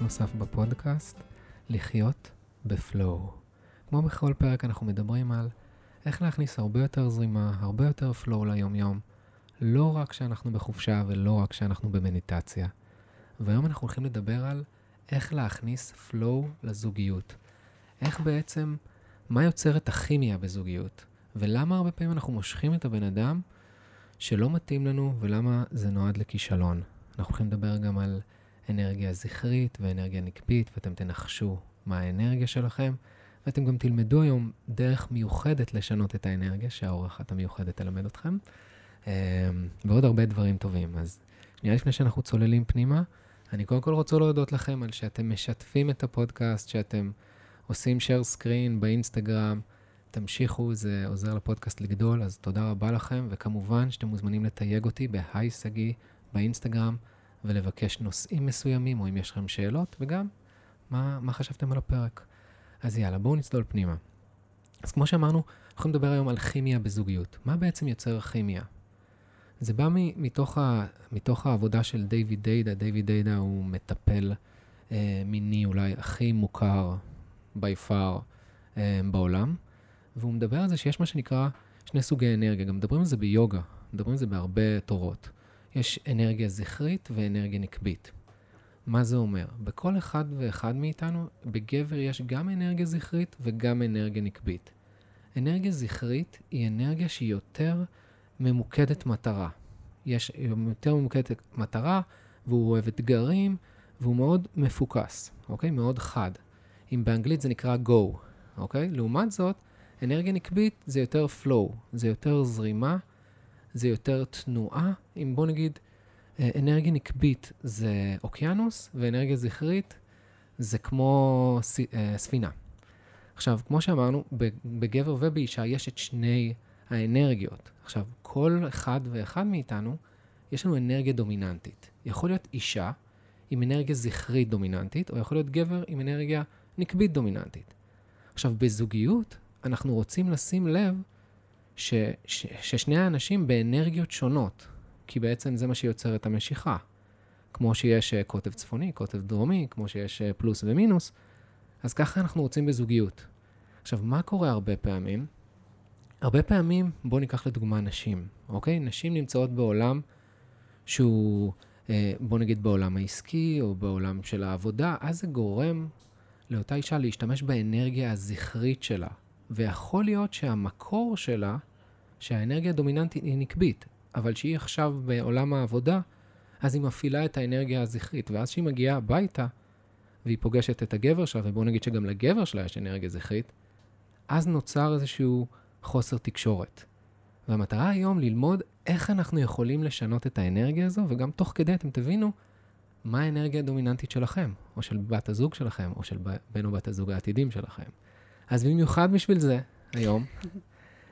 נוסף בפודקאסט, לחיות בפלואו. כמו בכל פרק אנחנו מדברים על איך להכניס הרבה יותר זרימה, הרבה יותר פלואו ליום-יום, לא רק כשאנחנו בחופשה ולא רק כשאנחנו במדיטציה. והיום אנחנו הולכים לדבר על איך להכניס פלואו לזוגיות. איך בעצם, מה יוצר את הכימיה בזוגיות, ולמה הרבה פעמים אנחנו מושכים את הבן אדם שלא מתאים לנו, ולמה זה נועד לכישלון. אנחנו הולכים לדבר גם על אנרגיה זכרית ואנרגיה נקבית, ואתם תנחשו מה האנרגיה שלכם, ואתם גם תלמדו היום דרך מיוחדת לשנות את האנרגיה, שהאורחת המיוחדת תלמד אתכם, אמ, ועוד הרבה דברים טובים. אז שנייה לפני שאנחנו צוללים פנימה, אני קודם כל רוצה להודות לכם על שאתם משתפים את הפודקאסט, שאתם עושים share screen באינסטגרם, תמשיכו, זה עוזר לפודקאסט לגדול, אז תודה רבה לכם, וכמובן שאתם מוזמנים לתייג אותי בהיי שגיא באינסטגרם, ולבקש נושאים מסוימים, או אם יש לכם שאלות, וגם מה, מה חשבתם על הפרק. אז יאללה, בואו נצלול פנימה. אז כמו שאמרנו, אנחנו יכולים לדבר היום על כימיה בזוגיות. מה בעצם יוצר כימיה? זה בא מתוך, ה, מתוך העבודה של דיוויד דיידה. דיוויד דיידה הוא מטפל אה, מיני אולי הכי מוכר by far אה, בעולם, והוא מדבר על זה שיש מה שנקרא שני סוגי אנרגיה. גם מדברים על זה ביוגה, מדברים על זה בהרבה תורות. יש אנרגיה זכרית ואנרגיה נקבית. מה זה אומר? בכל אחד ואחד מאיתנו, בגבר יש גם אנרגיה זכרית וגם אנרגיה נקבית. אנרגיה זכרית היא אנרגיה שהיא יותר ממוקדת מטרה. יש יותר ממוקדת מטרה, והוא אוהב אתגרים, והוא מאוד מפוקס, אוקיי? מאוד חד. אם באנגלית זה נקרא go, אוקיי? לעומת זאת, אנרגיה נקבית זה יותר flow, זה יותר זרימה, זה יותר תנועה. אם בוא נגיד, אה, אנרגיה נקבית זה אוקיינוס, ואנרגיה זכרית זה כמו אה, ספינה. עכשיו, כמו שאמרנו, בגבר ובאישה יש את שני האנרגיות. עכשיו, כל אחד ואחד מאיתנו, יש לנו אנרגיה דומיננטית. יכול להיות אישה עם אנרגיה זכרית דומיננטית, או יכול להיות גבר עם אנרגיה נקבית דומיננטית. עכשיו, בזוגיות, אנחנו רוצים לשים לב ש, ש, ששני האנשים באנרגיות שונות, כי בעצם זה מה שיוצר את המשיכה. כמו שיש אה, קוטב צפוני, קוטב דרומי, כמו שיש אה, פלוס ומינוס, אז ככה אנחנו רוצים בזוגיות. עכשיו, מה קורה הרבה פעמים? הרבה פעמים, בואו ניקח לדוגמה נשים, אוקיי? נשים נמצאות בעולם שהוא, אה, בואו נגיד בעולם העסקי או בעולם של העבודה, אז זה גורם לאותה אישה להשתמש באנרגיה הזכרית שלה. ויכול להיות שהמקור שלה, שהאנרגיה הדומיננטית היא נקבית, אבל שהיא עכשיו בעולם העבודה, אז היא מפעילה את האנרגיה הזכרית, ואז כשהיא מגיעה הביתה, והיא פוגשת את הגבר שלה, ובואו נגיד שגם לגבר שלה יש אנרגיה זכרית, אז נוצר איזשהו חוסר תקשורת. והמטרה היום ללמוד איך אנחנו יכולים לשנות את האנרגיה הזו, וגם תוך כדי אתם תבינו מה האנרגיה הדומיננטית שלכם, או של בת הזוג שלכם, או של בן או בת הזוג העתידים שלכם. אז במיוחד בשביל זה, היום,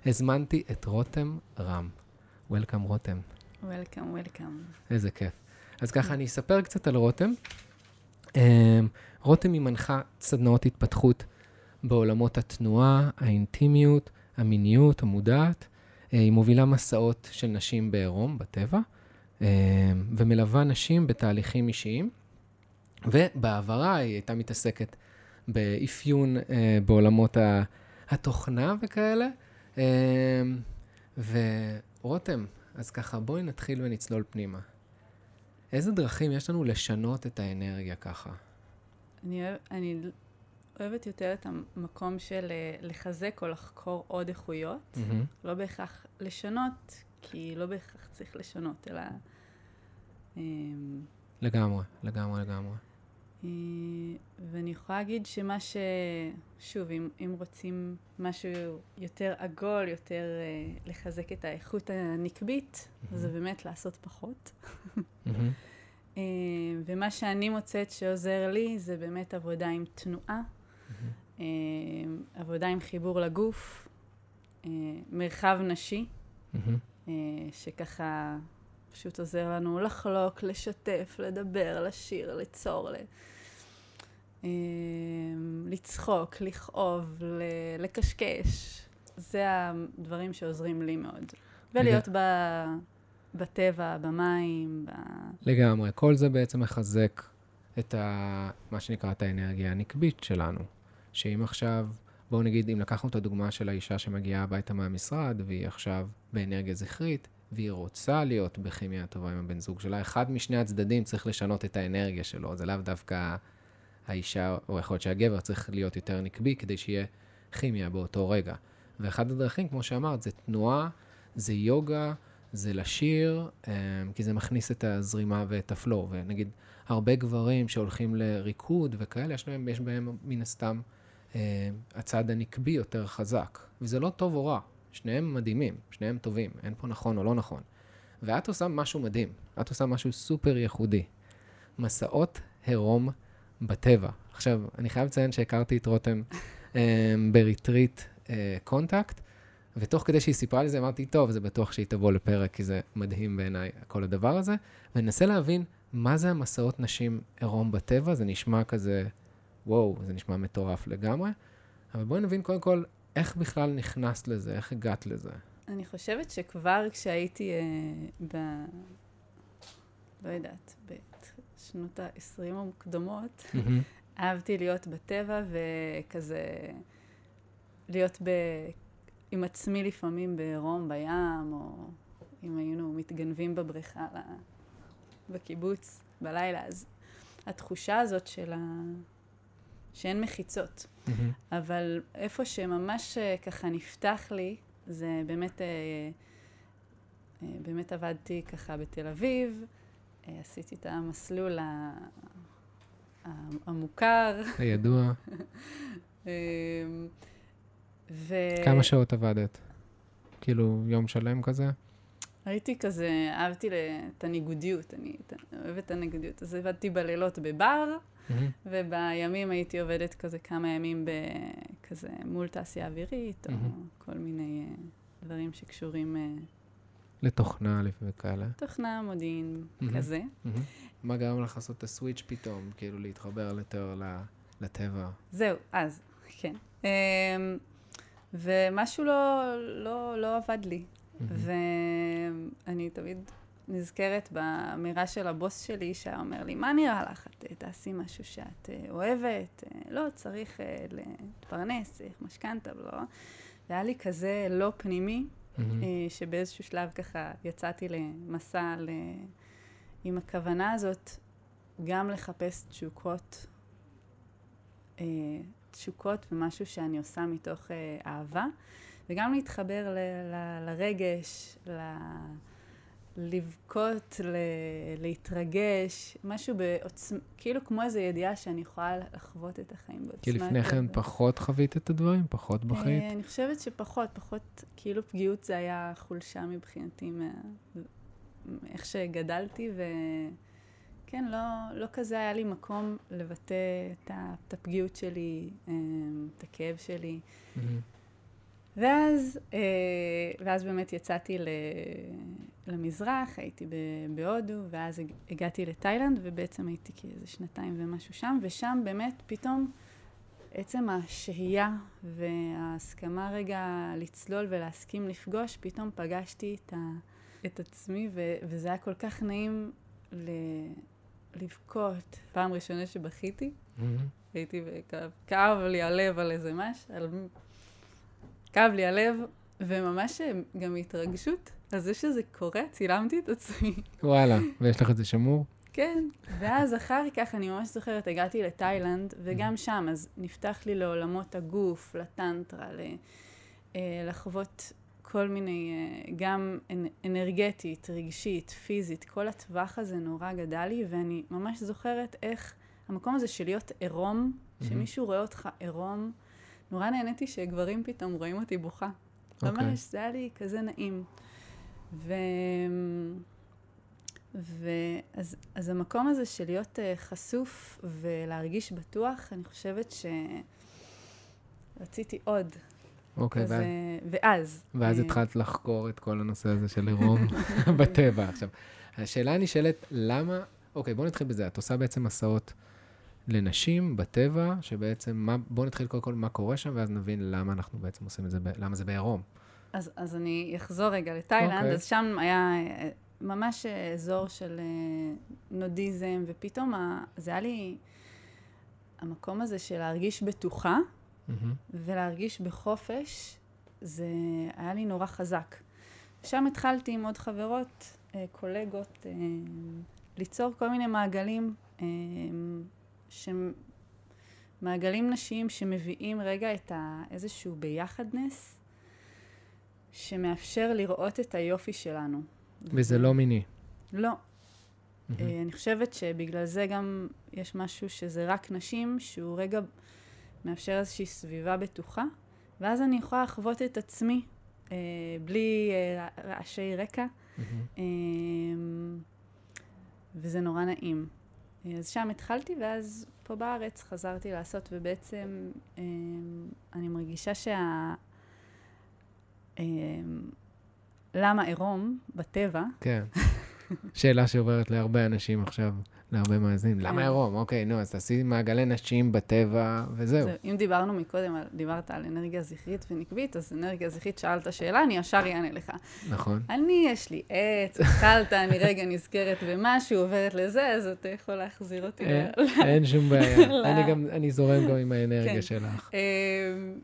הזמנתי את רותם רם. Welcome, רותם. Welcome, welcome. איזה כיף. אז ככה, אני אספר קצת על רותם. אמ, רותם היא מנחה סדנאות התפתחות בעולמות התנועה, האינטימיות, המיניות, המודעת. אה, היא מובילה מסעות של נשים בעירום, בטבע, אמ, ומלווה נשים בתהליכים אישיים. ובעברה היא הייתה מתעסקת באפיון אה, בעולמות התוכנה וכאלה. אמ, ורותם, אז ככה, בואי נתחיל ונצלול פנימה. איזה דרכים יש לנו לשנות את האנרגיה ככה? אני, אוהב, אני אוהבת יותר את המקום של אה, לחזק או לחקור עוד איכויות, mm-hmm. לא בהכרח לשנות, כי לא בהכרח צריך לשנות, אלא... אמ, לגמרי, לגמרי, לגמרי. אה, ואני יכולה להגיד שמה ש... שוב, אם, אם רוצים משהו יותר עגול, יותר uh, לחזק את האיכות הנקבית, mm-hmm. זה באמת לעשות פחות. mm-hmm. ומה שאני מוצאת שעוזר לי זה באמת עבודה עם תנועה, mm-hmm. עבודה עם חיבור לגוף, מרחב נשי, mm-hmm. שככה פשוט עוזר לנו לחלוק, לשתף, לדבר, לשיר, ליצור, אה, לצחוק, לכאוב, לקשקש. זה הדברים שעוזרים לי מאוד. ולהיות ב... בטבע, במים, ב... לגמרי. כל זה בעצם מחזק את ה, מה שנקרא את האנרגיה הנקבית שלנו. שאם עכשיו, בואו נגיד, אם לקחנו את הדוגמה של האישה שמגיעה הביתה מהמשרד, והיא עכשיו באנרגיה זכרית, והיא רוצה להיות בכימיה טובה עם הבן זוג שלה, אחד משני הצדדים צריך לשנות את האנרגיה שלו. זה לאו דווקא האישה, או יכול להיות שהגבר צריך להיות יותר נקבי כדי שיהיה כימיה באותו רגע. ואחד הדרכים, כמו שאמרת, זה תנועה, זה יוגה, זה לשיר, אמ, כי זה מכניס את הזרימה ואת הפלואו. ונגיד, הרבה גברים שהולכים לריקוד וכאלה, יש, להם, יש בהם מן הסתם אמ, הצד הנקבי יותר חזק. וזה לא טוב או רע, שניהם מדהימים, שניהם טובים, אין פה נכון או לא נכון. ואת עושה משהו מדהים, את עושה משהו סופר ייחודי. מסעות עירום בטבע. עכשיו, אני חייב לציין שהכרתי את רותם אמ, בריטריט contact, ותוך כדי שהיא סיפרה לי זה, אמרתי, טוב, זה בטוח שהיא תבוא לפרק, כי זה מדהים בעיניי, כל הדבר הזה. וננסה להבין מה זה המסעות נשים עירום בטבע, זה נשמע כזה, וואו, זה נשמע מטורף לגמרי. אבל בואי נבין קודם כל, איך בכלל נכנסת לזה, איך הגעת לזה. אני חושבת שכבר כשהייתי אה, ב... לא יודעת, בשנות ה-20 המוקדמות, אהבתי להיות בטבע וכזה להיות ב... עם עצמי לפעמים בעירום בים, או אם היינו מתגנבים בבריכה ל... בקיבוץ בלילה, אז התחושה הזאת של ה... שאין מחיצות. Mm-hmm. אבל איפה שממש אה, ככה נפתח לי, זה באמת, אה, אה, באמת עבדתי ככה בתל אביב, עשיתי את המסלול המוכר. הידוע. ו... כמה שעות עבדת? כאילו, יום שלם כזה? הייתי כזה, אהבתי את הניגודיות, אני אוהבת את הניגודיות. אז עבדתי בלילות בבר, mm-hmm. ובימים הייתי עובדת כזה כמה ימים כזה מול תעשייה אווירית, mm-hmm. או כל מיני uh, דברים שקשורים... Uh, לתוכנה וכאלה. תוכנה, מודיעין, mm-hmm. כזה. Mm-hmm. מה גרם לך לעשות את הסוויץ' פתאום, כאילו להתחבר יותר לטבע? זהו, אז, כן. Um, ומשהו לא, לא, לא עבד לי. Mm-hmm. ואני תמיד נזכרת באמירה של הבוס שלי, שהיה אומר לי, מה נראה לך? את תעשי משהו שאת אה, אוהבת? אה, לא, צריך אה, להתפרנס, צריך משכנתה ולא. והיה לי כזה לא פנימי, mm-hmm. שבאיזשהו שלב ככה יצאתי למסע ל... עם הכוונה הזאת גם לחפש תשוקות תשוקות ומשהו שאני עושה מתוך אה, אהבה, וגם להתחבר ל- ל- לרגש, ל- לבכות, ל- להתרגש, משהו בעוצמה, כאילו כמו איזו ידיעה שאני יכולה לחוות את החיים בעוצמה. כי לפני כן פחות חווית את הדברים? פחות? אה, אני חושבת שפחות, פחות, כאילו פגיעות זה היה חולשה מבחינתי, מה... איך שגדלתי, ו... כן, לא, לא כזה היה לי מקום לבטא את, את הפגיעות שלי, אמ, את הכאב שלי. Mm-hmm. ואז, אה, ואז באמת יצאתי למזרח, הייתי בהודו, ואז הגעתי לתאילנד, ובעצם הייתי כאיזה שנתיים ומשהו שם, ושם באמת פתאום עצם השהייה וההסכמה רגע לצלול ולהסכים לפגוש, פתאום פגשתי את, ה, את עצמי, ו, וזה היה כל כך נעים ל... לבכות. פעם ראשונה שבכיתי, mm-hmm. הייתי וכאב לי הלב על איזה משהו, על... כאב לי הלב, וממש גם התרגשות על זה שזה קורה, צילמתי את עצמי. וואלה, ויש לך את זה שמור? כן, ואז אחר כך, אני ממש זוכרת, הגעתי לתאילנד, וגם שם, אז נפתח לי לעולמות הגוף, לטנטרה, אה, לחוות כל מיני, אה, גם אנרגטית, רגשית, פיזית, כל הטווח הזה נורא גדל לי, ואני ממש זוכרת איך המקום הזה של להיות עירום. שמישהו רואה אותך עירום, נורא נהניתי שגברים פתאום רואים אותי בוכה. Okay. אוקיי. ממש, זה היה לי כזה נעים. ו... ואז אז המקום הזה של להיות uh, חשוף ולהרגיש בטוח, אני חושבת שרציתי עוד. אוקיי, ואז... ואז. ואז אה, התחלת לחקור את כל הנושא הזה של עירום בטבע. עכשיו, השאלה הנשאלת, למה... אוקיי, בוא נתחיל בזה. את עושה בעצם מסעות לנשים בטבע, שבעצם, מה... בוא נתחיל קודם כל מה קורה שם, ואז נבין למה אנחנו בעצם עושים את זה. למה זה בעירום. אז, אז אני אחזור רגע לתאילנד, okay. אוקיי. אז שם היה, ממש אזור של אה, נודיזם, ופתאום ה... זה היה לי המקום הזה של להרגיש בטוחה מהמם. ולהרגיש בחופש, זה היה לי נורא חזק. שם התחלתי עם עוד חברות, אה, קולגות, אה, ליצור כל מיני מעגלים, אה, שהם מעגלים נשיים שמביאים רגע את ה... איזשהו ביחדנס, שמאפשר לראות את היופי שלנו. וזה לא מיני. לא. אה, אני חושבת שבגלל זה גם יש משהו שזה רק נשים, שהוא רגע מאפשר איזושהי סביבה בטוחה, ואז אני יכולה לחוות את עצמי אה, בלי אה, רעשי רקע, מהמם. אה, וזה נורא נעים. אז שם התחלתי, ואז פה בארץ חזרתי לעשות, ובעצם אה, אני מרגישה שה... אה, למה עירום בטבע, כן. שאלה שעוברת להרבה אנשים עכשיו, להרבה מאזינים. למה כן. עירום? אוקיי, נו, אז תעשי מעגלי נשים בטבע, וזהו. זה, אם דיברנו מקודם, דיברת על אנרגיה זכרית ונקבית, אז אנרגיה זכרית, שאלת שאלה, אני ישר אענה לך. נכון. אני, יש לי עץ, התחלת, אני רגע נזכרת במשהו, עוברת לזה, אז אתה יכול להחזיר אותי. אין שום בעיה. אני גם, אני זורם גם עם האנרגיה כן. שלך. אמ,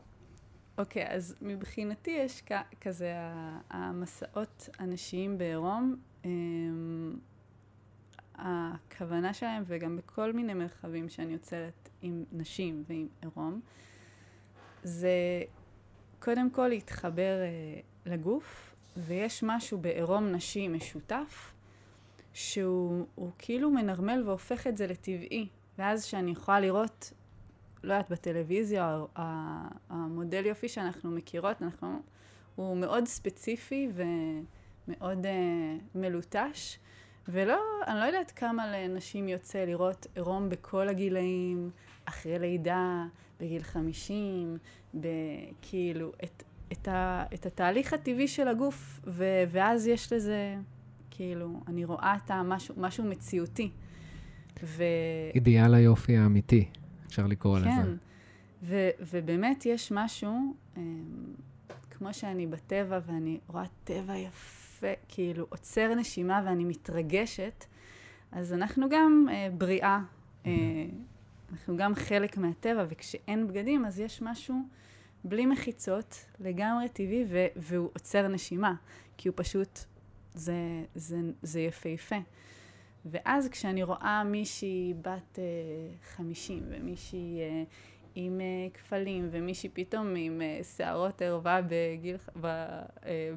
אוקיי, אז מבחינתי יש כזה המסעות הנשיים בעירום. הכוונה שלהם, וגם בכל מיני מרחבים שאני יוצרת עם נשים ועם עירום, זה קודם כל להתחבר אה, לגוף, ויש משהו בעירום נשי משותף, שהוא הוא כאילו מנרמל והופך את זה לטבעי. ואז שאני יכולה לראות, לא יודעת, בטלוויזיה, המודל יופי שאנחנו מכירות, אנחנו, הוא מאוד ספציפי ומאוד אה, מלוטש. ולא, אני לא יודעת כמה לנשים יוצא לראות עירום בכל הגילאים, אחרי לידה, בגיל 50, כאילו, את, את, ה, את התהליך הטבעי של הגוף, ו, ואז יש לזה, כאילו, אני רואה את המשהו, משהו מציאותי. ו... אידיאל היופי האמיתי, אפשר לקרוא כן, לזה. ו, ובאמת יש משהו, אמ, כמו שאני בטבע ואני רואה טבע יפה, כאילו עוצר נשימה ואני מתרגשת, אז אנחנו גם אה, בריאה, אה, אנחנו גם חלק מהטבע, וכשאין בגדים אז יש משהו בלי מחיצות, לגמרי טבעי, ו, והוא עוצר נשימה, כי הוא פשוט, זה, זה, זה יפהפה. ואז כשאני רואה מישהי בת אה, 50 ומישהי אה, עם אה, כפלים ומישהי פתאום עם אה, שערות ערווה בגיל, ב, אה,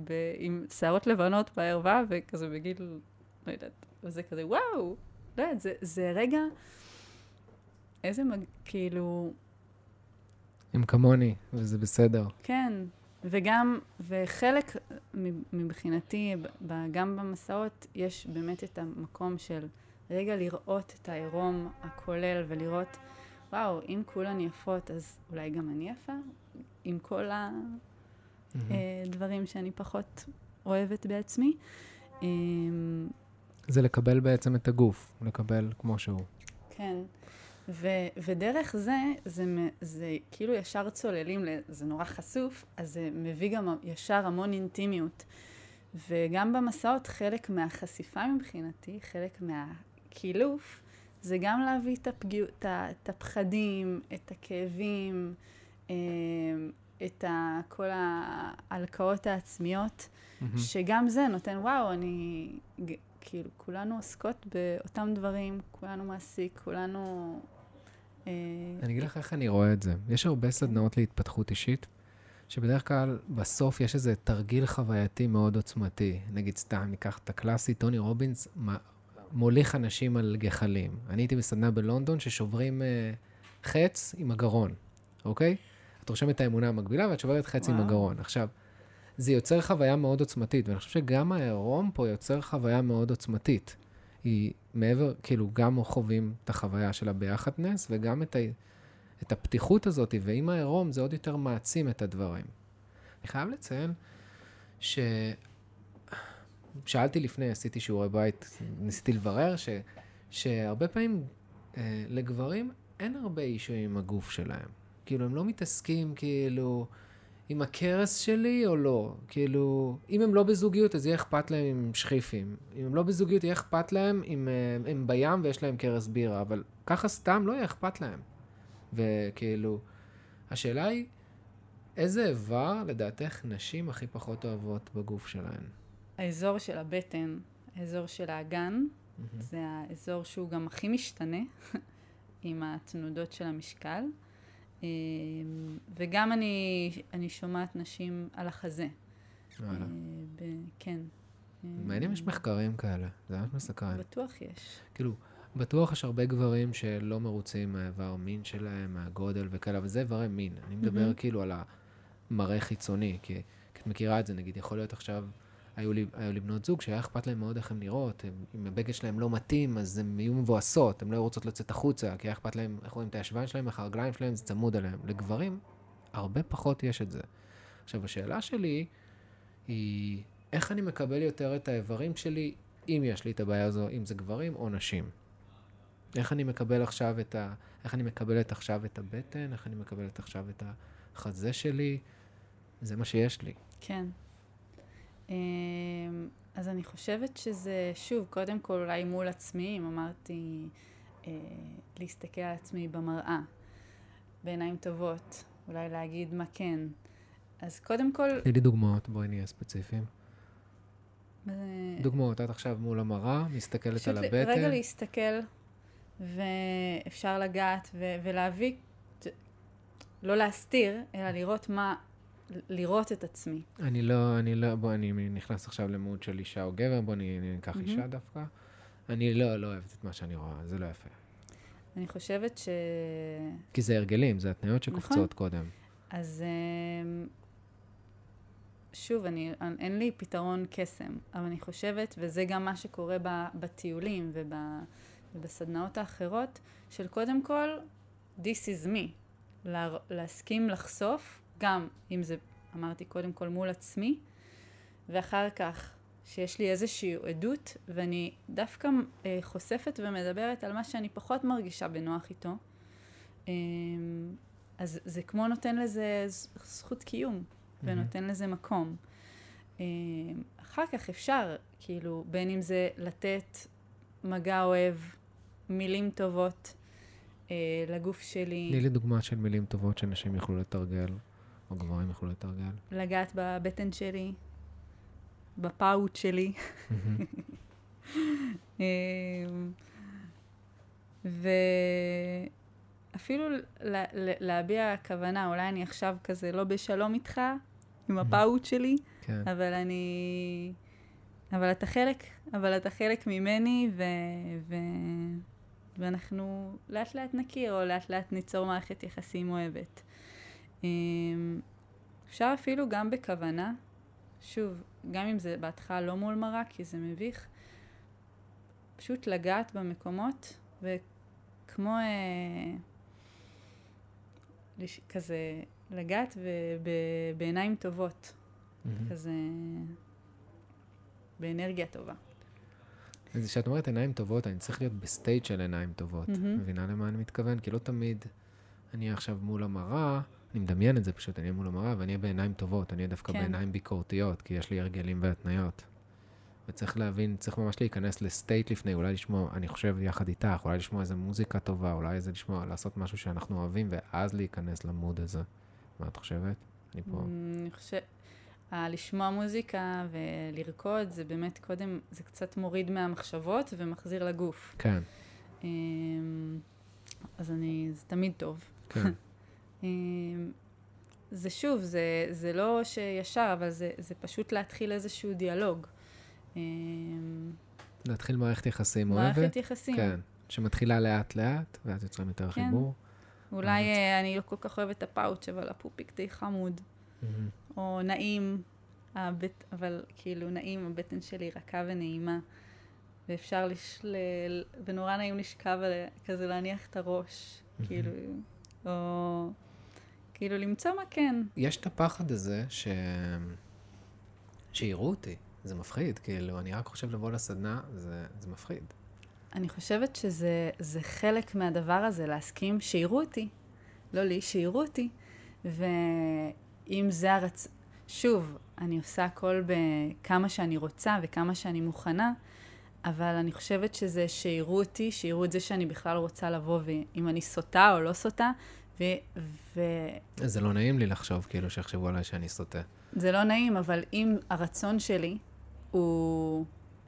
ב, עם שערות לבנות בערווה וכזה בגיל, לא יודעת, וזה כזה וואו, לא יודעת, זה, זה רגע, איזה מג... כאילו, הם כמוני, וזה בסדר. כן, וגם, וחלק מבחינתי, גם במסעות, יש באמת את המקום של רגע לראות את העירום הכולל ולראות, וואו, אם כולן יפות, אז אולי גם אני יפה? עם כל. הדברים שאני פחות אוהבת בעצמי. אמ, זה לקבל בעצם את הגוף, לקבל כמו שהוא. כן. ו- ודרך זה, זה, זה כאילו ישר צוללים, זה נורא חשוף, אז זה מביא גם ישר המון אינטימיות. וגם במסעות, חלק מהחשיפה מבחינתי, חלק מהקילוף, זה גם להביא את, הפגיע, את, את הפחדים, את הכאבים, אה, את ה- כל ההלקאות העצמיות, מהמם. שגם זה נותן, וואו, אני, כאילו, כולנו עוסקות באותם דברים, כולנו מעסיק, כולנו... אה, אני אגיד לך איך אני רואה את זה. יש הרבה סדנאות להתפתחות אישית, שבדרך כלל בסוף יש איזה תרגיל חווייתי מאוד עוצמתי. נגיד סתם, ניקח את הקלאסי, טוני רובינס מוליך אנשים על גחלים. אני הייתי בסדנה בלונדון ששוברים אה, חץ עם הגרון, אוקיי? את רושמת את האמונה המקבילה ואת שוברת חץ עם וואו. הגרון. עכשיו, זה יוצר חוויה מאוד עוצמתית, ואני חושב שגם העירום פה יוצר חוויה מאוד עוצמתית. היא מעבר, כאילו, גם חווים את החוויה של הביחדנס וגם את, ה, את הפתיחות הזאת, ועם העירום זה עוד יותר מעצים את הדברים. אני חייב לציין ש... שאלתי לפני, עשיתי שיעורי בית, ניסיתי לברר, ש... שהרבה פעמים אה, לגברים אין הרבה אישו עם הגוף שלהם. כאילו, הם לא מתעסקים כאילו עם הכרס שלי או לא? כאילו, אם הם לא בזוגיות, אז יהיה אכפת להם עם שכיפים. אם הם לא בזוגיות, יהיה אכפת להם אם אה, הם בים ויש להם כרס בירה, אבל ככה סתם לא יהיה אכפת להם. וכאילו, השאלה היא, איזה איבר לדעתך נשים הכי פחות אוהבות בגוף שלהן? האזור של הבטן, האזור של האגן, מהמם. זה האזור שהוא גם הכי משתנה עם התנודות של המשקל. אה, וגם אני, אני שומעת נשים על החזה. וואלה. אה, ב- כן. אה, מעניין אם יש מחקרים כאלה, זה ממש מסקרן. בטוח יש. כאילו, בטוח יש הרבה גברים שלא מרוצים מהאיבר מין שלהם, מהגודל וכאלה, אבל זה איברי מין. אני מדבר. כאילו על המראה חיצוני, כי כי את מכירה את זה, נגיד, יכול להיות עכשיו, היו לי, היו לי בנות זוג שהיה אכפת להם מאוד איך הן נראות, הם, אם הבגד שלהם לא מתאים, אז הן יהיו מבואסות, הן לא רוצות לצאת החוצה, כי היה אכפת להם איך רואים את הישבן שלהם, איך הרגליים שלהם, זה צמוד עליהם. לגברים, הרבה פחות יש את זה. עכשיו, השאלה שלי היא, איך אני מקבל יותר את האיברים שלי, אם יש לי את הבעיה הזו, אם זה גברים או נשים? איך אני מקבל עכשיו את ה... איך אני מקבלת עכשיו את הבטן? איך אני מקבלת עכשיו את החזה שלי? זה מה שיש לי. כן. אמ, אז אני חושבת שזה, שוב, קודם כל אולי מול עצמי, אם אמרתי אה, להסתכל על עצמי במראה, בעיניים טובות, אולי להגיד מה כן. אז קודם כל, תני לי דוגמאות, בואי נהיה ספציפיים. אה, דוגמאות, את עכשיו מול המראה, מסתכלת על הבטן. רגע להסתכל, ואפשר לגעת ו- ולהביא, לא להסתיר, אלא לראות מה, לראות את עצמי. אני לא, אני לא, בוא, אני נכנס עכשיו למוד של אישה או גבר, בוא ניקח מהמם. אישה דווקא. אני לא, לא אוהבת את מה שאני רואה, זה לא יפה. אני חושבת ש... כי זה הרגלים, זה התניות נכון. שקופצות קודם. אז אמ, שוב, אני, אין לי פתרון קסם, אבל אני חושבת, וזה גם מה שקורה ב, בטיולים וב, ובסדנאות האחרות, של קודם כל, this is me. לה, להסכים לחשוף, גם אם זה, אמרתי קודם כל מול עצמי, ואחר כך שיש לי איזושהי עדות, ואני דווקא אה, חושפת ומדברת על מה שאני פחות מרגישה בנוח איתו. אה, אז זה כמו נותן לזה זכות קיום, ונותן לזה מקום. אה, אחר כך אפשר, כאילו, בין אם זה לתת מגע אוהב, מילים טובות אה, לגוף שלי, תני לי דוגמה של מילים טובות שנשים יוכלו לתרגל, או גברים יוכלו לתרגל. לגעת בבטן שלי, בפאוט שלי. מהמם. אמ, ואפילו להביע כוונה, אולי אני עכשיו כזה לא בשלום איתך, עם הפאוט שלי, כן. אבל אני... אבל אתה חלק, אבל אתה חלק ממני, ו... ו... ואנחנו לאט לאט נכיר, או לאט לאט ניצור מערכת יחסים אוהבת. אמ, אפשר אפילו גם בכוונה, שוב, גם אם זה בהתחלה לא מול מראה, כי זה מביך, פשוט לגעת במקומות, וכמו אה, לש- כזה, לגעת ב- ב- בעיניים טובות, מהמם. כזה, באנרגיה טובה. אז כשאת אומרת עיניים טובות, אני צריך להיות ב state של עיניים טובות. מהמם. מבינה למה אני מתכוון? כי לא תמיד אני עכשיו מול המראה, אני מדמיין את זה פשוט, אני אהיה מול המראה ואני אהיה בעיניים טובות, אני אהיה דווקא כן. בעיניים ביקורתיות, כי יש לי הרגלים והתניות. וצריך להבין, צריך ממש להיכנס לסטייט לפני, אולי לשמוע, אני חושב יחד איתך, אולי לשמוע איזה מוזיקה טובה, אולי איזה לשמוע, לעשות משהו שאנחנו אוהבים, ואז להיכנס למוד הזה. מה את חושבת? אני פה. אמ, אני חושבת, לשמוע מוזיקה ולרקוד, זה באמת קודם, זה קצת מוריד מהמחשבות ומחזיר לגוף. כן, אמ, אז אני, זה תמיד טוב. כן. אמ, זה שוב, זה, זה לא שישר, אבל זה, זה פשוט להתחיל איזשהו דיאלוג. אמ, להתחיל מערכת יחסים מערכת אוהבת. יחסים. כן. שמתחילה לאט-לאט, ואז יוצרים יותר כן. חיבור. אולי. אה, אני לא כל כך אוהבת את הפאוץ', אבל הפופיק די חמוד. מהמם. או נעים, הבט, אבל כאילו נעים, הבטן שלי רכה ונעימה. ואפשר לש... ל... ונורא נעים לשכב כזה להניח את הראש, כאילו, או כאילו למצוא מה כן. יש את הפחד הזה ש... שיראו אותי. זה מפחיד, כאילו, אני רק חושב לבוא לסדנה, זה, זה מפחיד. אני חושבת שזה זה חלק מהדבר הזה, להסכים שיראו אותי. לא לי, שיראו אותי. אם זה הרצ... שוב, אני עושה הכל בכמה שאני רוצה וכמה שאני מוכנה, אבל אני חושבת שזה שיראו אותי, שיראו את זה שאני בכלל רוצה לבוא, ואם אני סוטה או לא סוטה, ו... ו... זה לא נעים לי לחשוב, כאילו, שיחשבו עליי שאני סוטה. זה לא נעים, אבל אם הרצון שלי הוא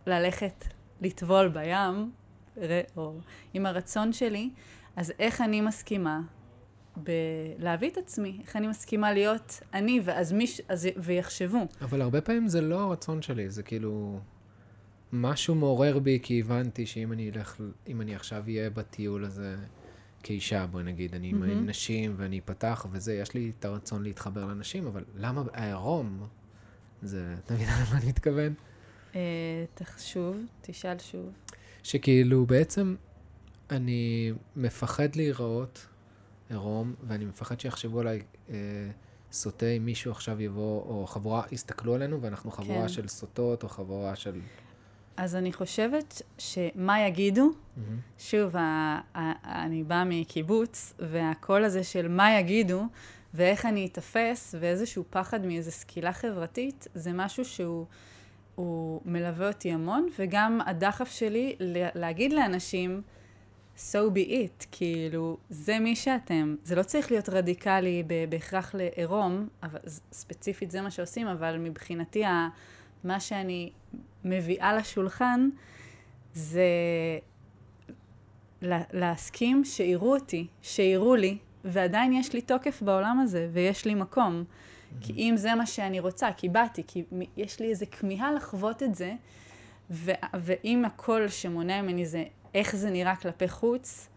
ללכת לטבול בים, או אם הרצון שלי, אז איך אני מסכימה בלהביא את עצמי? איך אני מסכימה להיות אני, ואז מיש... אז... ויחשבו. אבל הרבה פעמים זה לא הרצון שלי, זה כאילו... משהו מעורר בי, כי הבנתי שאם אני אלך, אם אני עכשיו אהיה בטיול הזה כאישה, בואי נגיד, אני mm-hmm. עם נשים ואני אפתח וזה, יש לי את הרצון להתחבר לנשים, אבל למה העירום? זה, אתה מבין למה אני מתכוון? אה, תחשוב, תשאל שוב. שכאילו, בעצם אני מפחד להיראות עירום, ואני מפחד שיחשבו עליי אה, סוטה אם מישהו עכשיו יבוא, או חבורה, יסתכלו עלינו, ואנחנו חבורה כן. של סוטות, או חבורה של... אז אני חושבת שמה יגידו, mm-hmm. שוב, ה- ה- אני באה מקיבוץ, והקול הזה של מה יגידו, ואיך אני אתפס, ואיזשהו פחד מאיזו סקילה חברתית, זה משהו שהוא מלווה אותי המון, וגם הדחף שלי להגיד לאנשים, so be it, כאילו, זה מי שאתם. זה לא צריך להיות רדיקלי בהכרח לעירום, אבל ספציפית זה מה שעושים, אבל מבחינתי, מה שאני מביאה לשולחן זה להסכים שיראו אותי, שיראו לי, ועדיין יש לי תוקף בעולם הזה, ויש לי מקום. Mm-hmm. כי אם זה מה שאני רוצה, כי באתי, כי יש לי איזו כמיהה לחוות את זה, ו- ואם הקול שמונע ממני זה איך זה נראה כלפי חוץ,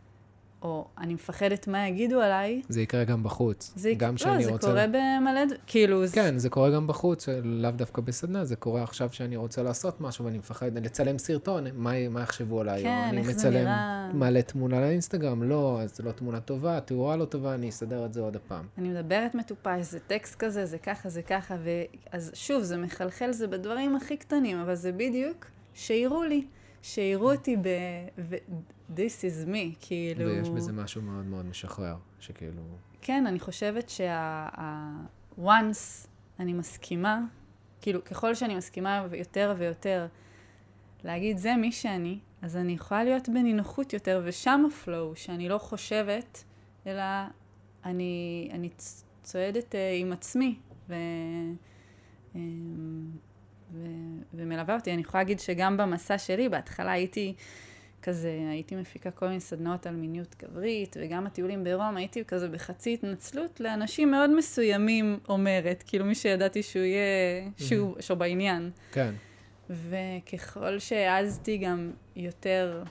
או אני מפחדת מה יגידו עליי. זה יקרה גם בחוץ. זה יקרה, לא, זה רוצה... קורה במלא, כאילו... כן, זה קורה גם בחוץ, לאו דווקא בסדנה, זה קורה עכשיו שאני רוצה לעשות משהו ואני מפחד לצלם סרטון, מה, מה יחשבו עליי? כן, איך זה נראה... אני מצלם, מעלה תמונה לאינסטגרם, לא, זו לא תמונה טובה, תאורה לא טובה, אני אסדר את זה עוד הפעם. אני מדברת מטופש, זה טקסט כזה, זה ככה, זה ככה, ו... אז שוב, זה מחלחל, זה בדברים הכי קטנים, אבל זה בדיוק שיראו לי. שיראו אותי ב... This is me, כאילו... ויש בזה משהו מאוד מאוד משחרר, שכאילו... כן, אני חושבת שה... once אני מסכימה, כאילו, ככל שאני מסכימה יותר ויותר להגיד, זה מי שאני, אז אני יכולה להיות בנינוחות יותר, ושם הפלואו, שאני לא חושבת, אלא אני, אני צועדת uh, עם עצמי, ו... ו- ומלווה אותי. אני יכולה להגיד שגם במסע שלי, בהתחלה הייתי כזה, הייתי מפיקה כל מיני סדנאות על מיניות גברית, וגם הטיולים ברום, הייתי כזה בחצי התנצלות לאנשים מאוד מסוימים אומרת, כאילו מי שידעתי שהוא יהיה, שהוא, שהוא בעניין. כן. וככל שהעזתי גם יותר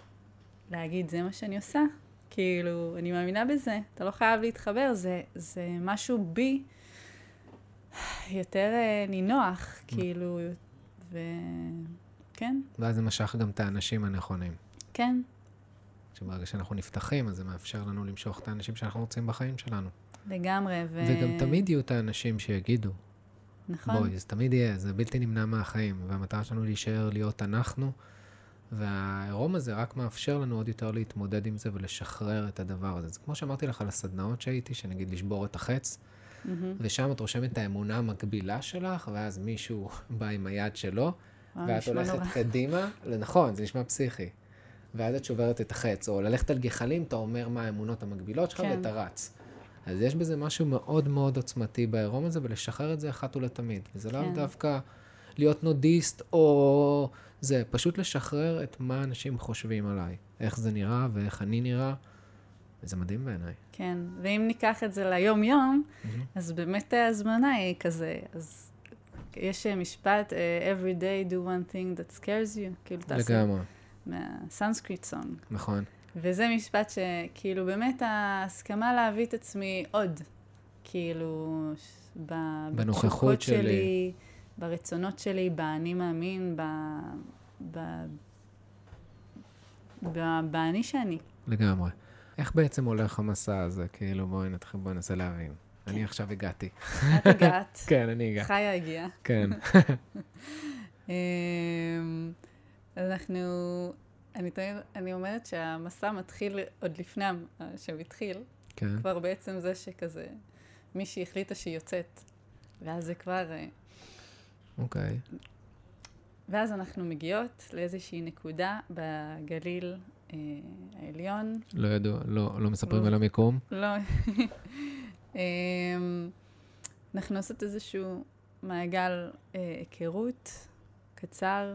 להגיד, זה מה שאני עושה, כאילו, אני מאמינה בזה, אתה לא חייב להתחבר, זה, זה משהו בי יותר אה, נינוח, כאילו, וכן. ואז זה משך גם את האנשים הנכונים. כן. שברגע שאנחנו נפתחים, אז זה מאפשר לנו למשוך את האנשים שאנחנו רוצים בחיים שלנו. לגמרי, ו... וגם תמיד יהיו את האנשים שיגידו. נכון. בואי, זה תמיד יהיה, זה בלתי נמנע מהחיים, והמטרה שלנו להישאר להיות אנחנו, והעירום הזה רק מאפשר לנו עוד יותר להתמודד עם זה ולשחרר את הדבר הזה. זה כמו שאמרתי לך על הסדנאות שהייתי, שנגיד לשבור את החץ. ושם את רושמת את האמונה המקבילה שלך, ואז מישהו בא עם היד שלו, ואת הולכת נורא. קדימה, נכון, זה נשמע פסיכי. ואז את שוברת את החץ, או ללכת על גחלים, אתה אומר מה האמונות המקבילות שלך, כן. ואתה רץ. אז יש בזה משהו מאוד מאוד עוצמתי בעירום הזה, ולשחרר את זה אחת ולתמיד. וזה כן. לאו דווקא להיות נודיסט, או זה, פשוט לשחרר את מה אנשים חושבים עליי. איך זה נראה ואיך אני נראה. וזה מדהים בעיניי. כן, ואם ניקח את זה ליום-יום, mm-hmm. אז באמת ההזמנה היא כזה, אז יש משפט, uh, every day do one thing that scares you, כאילו תעשה. לגמרי. מהסנסקריט סונג. נכון. וזה משפט שכאילו באמת ההסכמה להביא את עצמי עוד, כאילו, בנוכחות שלי, שלי, ברצונות שלי, באני מאמין, ב... ב... ב... באני שאני. לגמרי. איך בעצם הולך המסע הזה? כאילו, בואי נתחיל, בואי ננסה להבין. כן. אני עכשיו הגעתי. את הגעת. כן, אני הגעתי. חיה הגיעה. כן. אמ, אנחנו, אני תמיד, אני אומרת שהמסע מתחיל עוד לפני שהוא התחיל. כן. כבר בעצם זה שכזה, מישהי החליטה שהיא יוצאת. ואז זה כבר... אה, אוקיי. ואז אנחנו מגיעות לאיזושהי נקודה בגליל העליון. לא ידוע, לא, לא מספרים. על המיקום? לא. אה, אנחנו עושות איזשהו מעגל אה, היכרות קצר,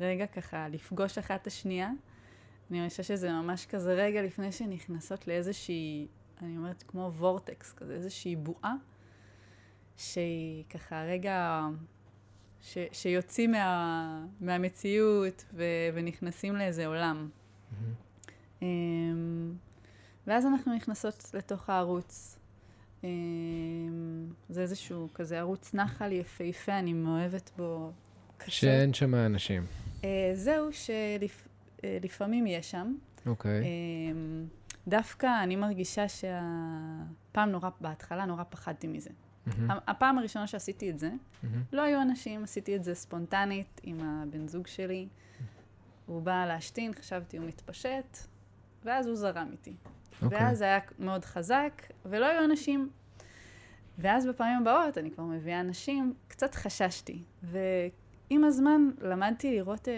רגע ככה לפגוש אחת את השנייה. אני חושבת שזה ממש כזה רגע לפני שנכנסות לאיזושהי, אני אומרת כמו וורטקס, כזה איזושהי בועה, שהיא ככה רגע, ש, שיוצאים מה, מהמציאות ו, ונכנסים לאיזה עולם. אמ, ואז אנחנו נכנסות לתוך הערוץ. אמ, זה איזשהו כזה ערוץ נחל יפהפה, אני מאוהבת בו קשה. שאין שם אנשים. אה, זהו שלפעמים יש שם. אוקיי. אמ, דווקא אני מרגישה שהפעם נורא, בהתחלה נורא פחדתי מזה. מהמם, הפעם הראשונה שעשיתי את זה, מהמם. לא היו אנשים, עשיתי את זה ספונטנית עם הבן זוג שלי. הוא בא להשתין, חשבתי הוא מתפשט, ואז הוא זרם איתי. אוקיי. ואז זה היה מאוד חזק, ולא היו אנשים. ואז בפעמים הבאות, אני כבר מביאה אנשים, קצת חששתי. ועם הזמן למדתי לראות אה,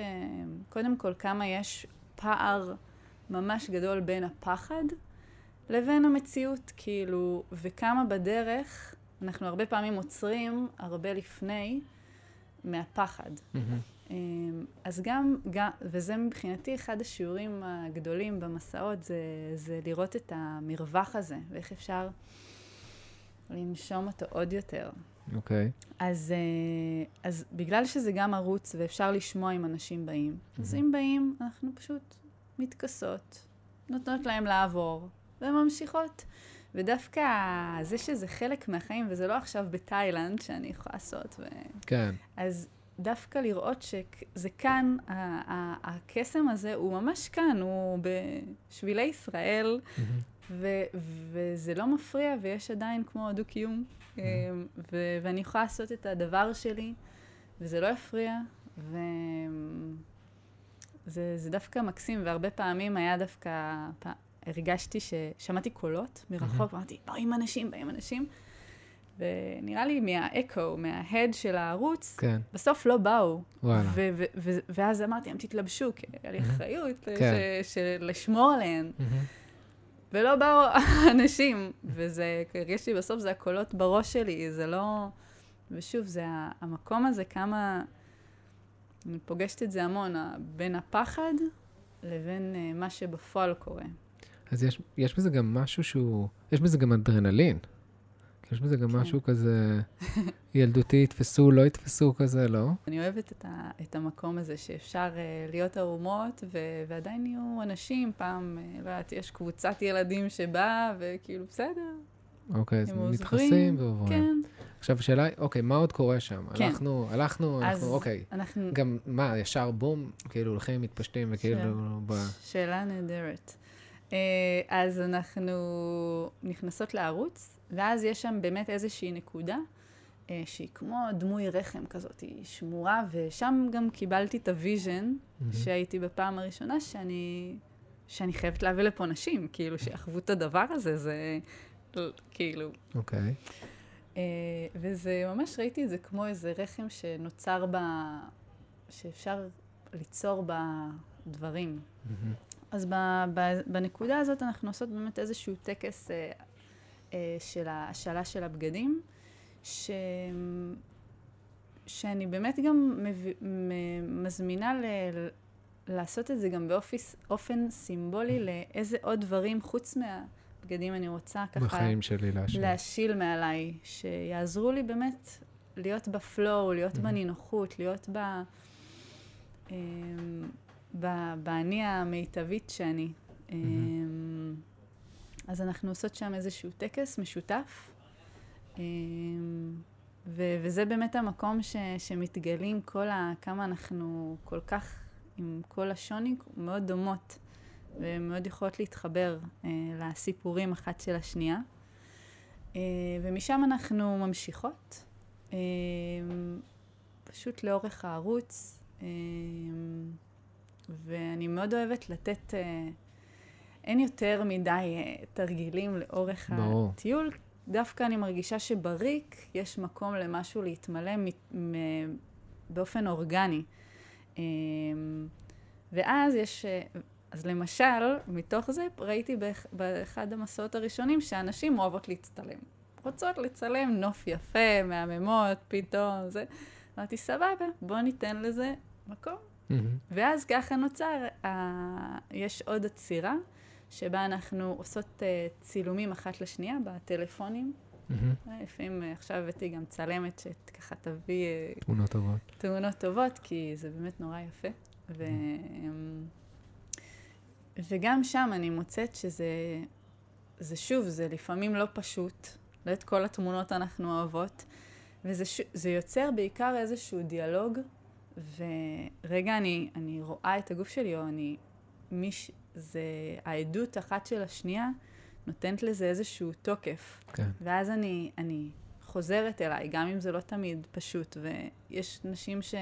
קודם כל כמה יש פער ממש גדול בין הפחד לבין המציאות, כאילו, וכמה בדרך אנחנו הרבה פעמים עוצרים הרבה לפני מהפחד. מהמם. אמ, אז גם, גם, וזה מבחינתי אחד השיעורים הגדולים במסעות, זה, זה לראות את המרווח הזה, ואיך אפשר לנשום אותו עוד יותר. אוקיי. אז, אה, אז בגלל שזה גם ערוץ ואפשר לשמוע אם אנשים באים, אז מהמם. אם באים, אנחנו פשוט מתכסות, נותנות להם לעבור, וממשיכות. ודווקא זה שזה חלק מהחיים, וזה לא עכשיו בתאילנד שאני יכולה לעשות, ו... כן. אז דווקא לראות שזה כאן, הקסם הזה הוא ממש כאן, הוא בשבילי ישראל. ו- וזה לא מפריע, ויש עדיין כמו דו-קיום, אמ, ו- ואני יכולה לעשות את הדבר שלי, וזה לא יפריע, וזה זה דווקא מקסים, והרבה פעמים היה דווקא, פ- הרגשתי ששמעתי קולות מרחוק, ואמרתי, באים אנשים, באים אנשים, ונראה לי מהאקו, מההד של הערוץ, כן. בסוף לא באו. וואלה. ו- ו- ו- ואז אמרתי להם, תתלבשו, כי היה לי אחריות כן. ש- של לשמור עליהן. מהמם. ולא באו אנשים, וזה, הרגשתי בסוף זה הקולות בראש שלי, זה לא... ושוב, זה המקום הזה, כמה... אני פוגשת את זה המון, בין הפחד לבין אה, מה שבפועל קורה. אז יש, יש בזה גם משהו שהוא, יש בזה גם אדרנלין. יש בזה גם כן. משהו כזה ילדותי, יתפסו, לא יתפסו כזה, לא? אני אוהבת את, ה, את המקום הזה שאפשר uh, להיות ערומות, ו, ועדיין יהיו אנשים, פעם, uh, לא יודעת, יש קבוצת ילדים שבאה, וכאילו, בסדר, אוקיי, אז. מתחסים ועוברים. כן. עכשיו, השאלה היא, אוקיי, מה עוד קורה שם? כן. הלכנו, הלכנו, אנחנו, אוקיי. אנחנו... גם, מה, ישר בום, כאילו הולכים, מתפשטים, וכאילו, כן. ב... שאלה נהדרת. אה, אז אנחנו נכנסות לערוץ, ואז יש שם באמת איזושהי נקודה אה, שהיא כמו דמוי רחם כזאת, היא שמורה, ושם גם קיבלתי את ה vision מהמם. שהייתי בפעם הראשונה, שאני, שאני חייבת להביא לפה נשים, כאילו, שיחוו את הדבר הזה, זה כאילו... אוקיי. אה, וזה, ממש ראיתי את זה כמו איזה רחם שנוצר ב... שאפשר ליצור בדברים. מהמם. אז ב, ב, בנקודה הזאת אנחנו עושות באמת איזשהו טקס אה, של ההשאלה של הבגדים, ש, שאני באמת גם מב, מזמינה ל, לעשות את זה גם באופן סימבולי לאיזה עוד דברים חוץ מהבגדים אני רוצה ככה בחיים שלי להשאיר. להשיל מעליי, שיעזרו לי באמת להיות בפלואו, להיות Mhm. בנינוחות, להיות ב... אמ, באני המיטבית שאני. אמ, אז אנחנו עושות שם איזשהו טקס משותף, אמ, ו- וזה באמת המקום ש- שמתגלים כל ה... כמה אנחנו כל כך, עם כל השוני, מאוד דומות, ומאוד יכולות להתחבר אה, לסיפורים אחת של השנייה. אה, ומשם אנחנו ממשיכות, אה, פשוט לאורך הערוץ, אה, ואני מאוד אוהבת לתת, אה, אין יותר מדי אה, תרגילים לאורך ברור. הטיול, דווקא אני מרגישה שבריק יש מקום למשהו להתמלא מ- מ- באופן אורגני. אמ, ואז יש, אז למשל, מתוך זה ראיתי באח, באחד המסעות הראשונים שאנשים אוהבות להצטלם. רוצות לצלם נוף יפה, מהממות, פתאום, זה. אמרתי, סבבה, בוא ניתן לזה מקום. Mm-hmm. ואז ככה נוצר, אה, יש עוד עצירה, שבה אנחנו עושות אה, צילומים אחת לשנייה בטלפונים. Mm-hmm. לפעמים אה, עכשיו הבאתי גם צלמת שככה תביא... תמונות טובות. תמונות טובות, כי זה באמת נורא יפה. ו... וגם שם אני מוצאת שזה, זה שוב, זה לפעמים לא פשוט, לא את כל התמונות אנחנו אוהבות, וזה. יוצר בעיקר איזשהו דיאלוג, ורגע אני, אני רואה את הגוף שלי, או אני, מיש... זה העדות אחת של השנייה, נותנת לזה איזשהו תוקף. כן. ואז אני, אני חוזרת אליי, גם אם זה לא תמיד פשוט, ויש נשים ש...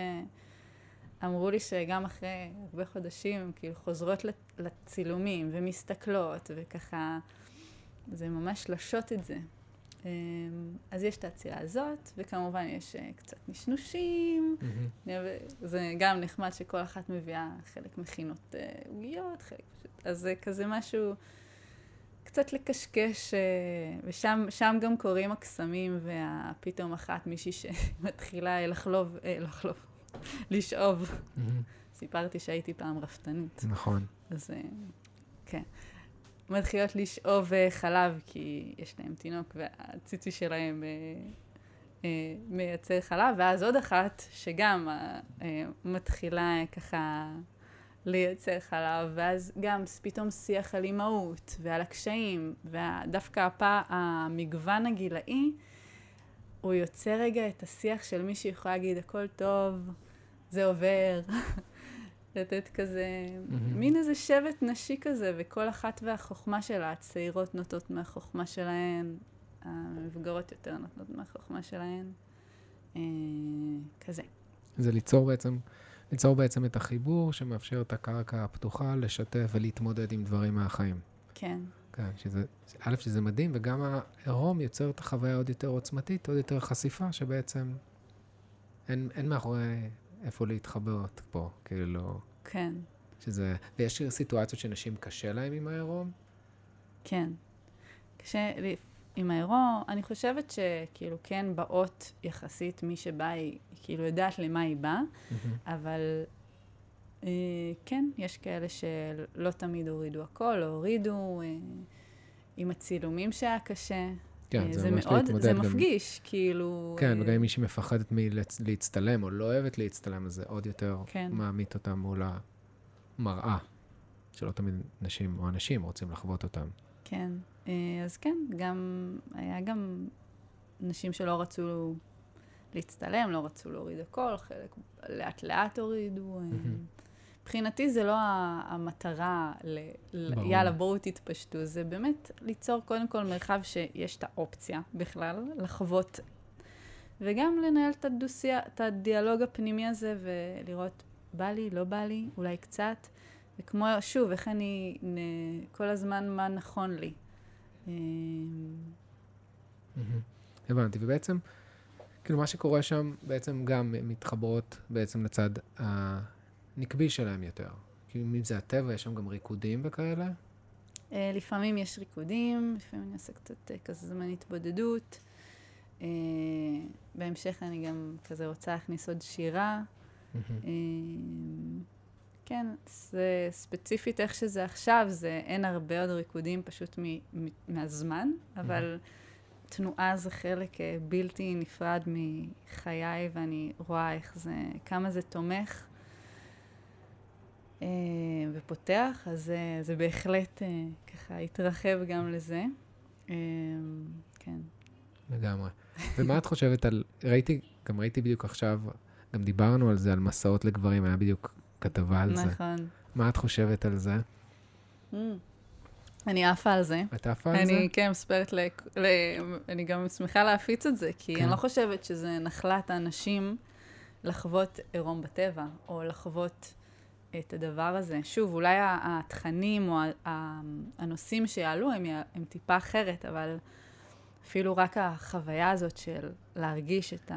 אמרו לי שגם אחרי הרבה חודשים, כאילו, חוזרות לצילומים ומסתכלות, וככה, זה ממש לשות את זה. אמ, אז יש את העצירה הזאת, וכמובן יש אה, קצת נשנושים. Mm-hmm. זה גם נחמד שכל אחת מביאה חלק מכינות אה, עוגיות, חלק. אז זה כזה משהו, קצת לקשקש, אה, ושם גם קורים הקסמים, ופתאום אחת מישהי שמתחילה לחלוב, לחלוב, לשאוב. Mm-hmm. סיפרתי שהייתי פעם רפתנית. נכון. אז כן. מתחילות לשאוב אה, חלב, כי יש להם תינוק והציצי שלהם אה, אה, מייצר חלב, ואז עוד אחת שגם מתחילה ככה לייצר חלב, ואז גם פתאום שיח על אימהות ועל הקשיים, ודווקא הפע, המגוון הגילאי, הוא יוצר רגע את השיח של מי שיכולה להגיד, הכל טוב, זה עובר. לתת כזה, mm-hmm. מין איזה שבט נשי כזה, וכל אחת והחוכמה שלה, הצעירות נוטות מהחוכמה שלהן, המבוגרות יותר נוטות מהחוכמה שלהן, אה, כזה. זה ליצור בעצם, ליצור בעצם את החיבור שמאפשר את הקרקע הפתוחה לשתף ולהתמודד עם דברים מהחיים. כן. כן, שזה, א', שזה מדהים, וגם העירום יוצר את החוויה עוד יותר עוצמתית, עוד יותר חשיפה, שבעצם אין, אין מאחורי איפה להתחברות פה, כאילו... כן. שזה... ויש סיטואציות שנשים קשה להן עם העירום? כן. קשה עם העירום, אני חושבת שכאילו כן באות יחסית, מי שבאה היא כאילו יודעת למה היא באה, mm-hmm. אבל אה, כן, יש כאלה שלא תמיד הורידו הכל, או הורידו אה, עם הצילומים שהיה קשה. כן, אה, זה, זה מאוד, זה מפגיש, גם... כאילו... כן, וגם אם מישהי מפחדת מלהצטלם או לא אוהבת להצטלם, אז זה עוד יותר כן. מעמיד אותה מול המראה, שלא תמיד נשים או אנשים רוצים לחוות אותם. כן, אה, אז כן, גם, היה גם נשים שלא רצו להצטלם, לא רצו להוריד הכל, חלק לאט לאט הורידו. Mm-hmm. מבחינתי זה לא המטרה ל... ברור. יאללה, בואו תתפשטו. זה באמת ליצור קודם כל מרחב שיש את האופציה בכלל, לחוות, וגם לנהל את, הדוסיה, את הדיאלוג הפנימי הזה ולראות, בא לי, לא בא לי, אולי קצת. וכמו, שוב, איך אני, כל הזמן מה נכון לי. הבנתי, ובעצם, כאילו מה שקורה שם בעצם גם מתחברות בעצם לצד. נקבי שלהם יותר. כאילו, אם זה הטבע, יש שם גם ריקודים וכאלה? Uh, לפעמים יש ריקודים, לפעמים אני אעשה קצת uh, כזה זמן התבודדות. Uh, בהמשך אני גם כזה רוצה להכניס עוד שירה. כן, זה ספציפית איך שזה עכשיו, זה אין הרבה עוד ריקודים פשוט מ, מ, מהזמן, אבל תנועה זה חלק בלתי נפרד מחיי, ואני רואה איך זה, כמה זה תומך אה, ופותח, אז אה, זה בהחלט אה, ככה התרחב גם לזה. כן. לגמרי. ומה את חושבת על, ראיתי, גם ראיתי בדיוק עכשיו, גם דיברנו על זה, על מסעות לגברים, היה בדיוק כתבה על זה. נכון. מה את חושבת על זה? Mm. אני עפה על זה. את עפה על זה? אני כן מספרת, ל... ל... אני גם שמחה להפיץ את זה, כי כן. אני לא חושבת שזה נחלת האנשים לחוות עירום בטבע, או לחוות את הדבר הזה. שוב, אולי התכנים או הנושאים שיעלו הם, הם טיפה אחרת, אבל אפילו רק החוויה הזאת של להרגיש את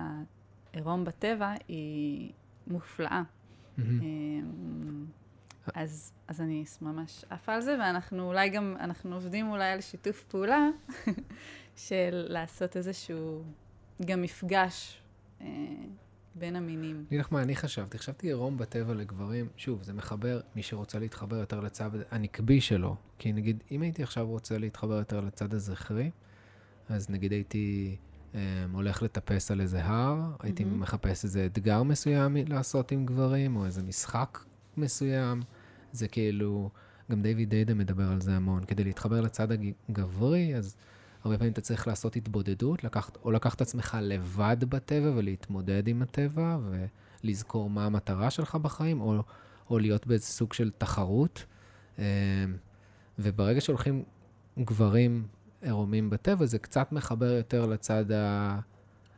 העירום בטבע היא מופלאה. אמ, אז, אז אני ממש עפה על זה, ואנחנו אולי גם, אנחנו עובדים אולי על שיתוף פעולה של לעשות איזשהו גם מפגש אה, בין המינים. אני לך מה אני חשבתי. חשבתי עירום בטבע לגברים, שוב, זה מחבר מי שרוצה להתחבר יותר לצד הנקבי שלו. כי נגיד, אם הייתי עכשיו רוצה להתחבר יותר לצד הזכרי, אז נגיד הייתי אה, הולך לטפס על איזה הר, הייתי מהמם. מחפש איזה אתגר מסוים לעשות עם גברים, או איזה משחק מסוים. זה כאילו, גם דיוויד דיידה מדבר על זה המון. כדי להתחבר לצד הגברי, אז הרבה פעמים אתה צריך לעשות התבודדות, לקחת, או לקחת את עצמך לבד בטבע ולהתמודד עם הטבע, ולזכור מה המטרה שלך בחיים, או, או להיות באיזה סוג של תחרות. אמ, וברגע שהולכים גברים עירומים בטבע, זה קצת מחבר יותר לצד ה...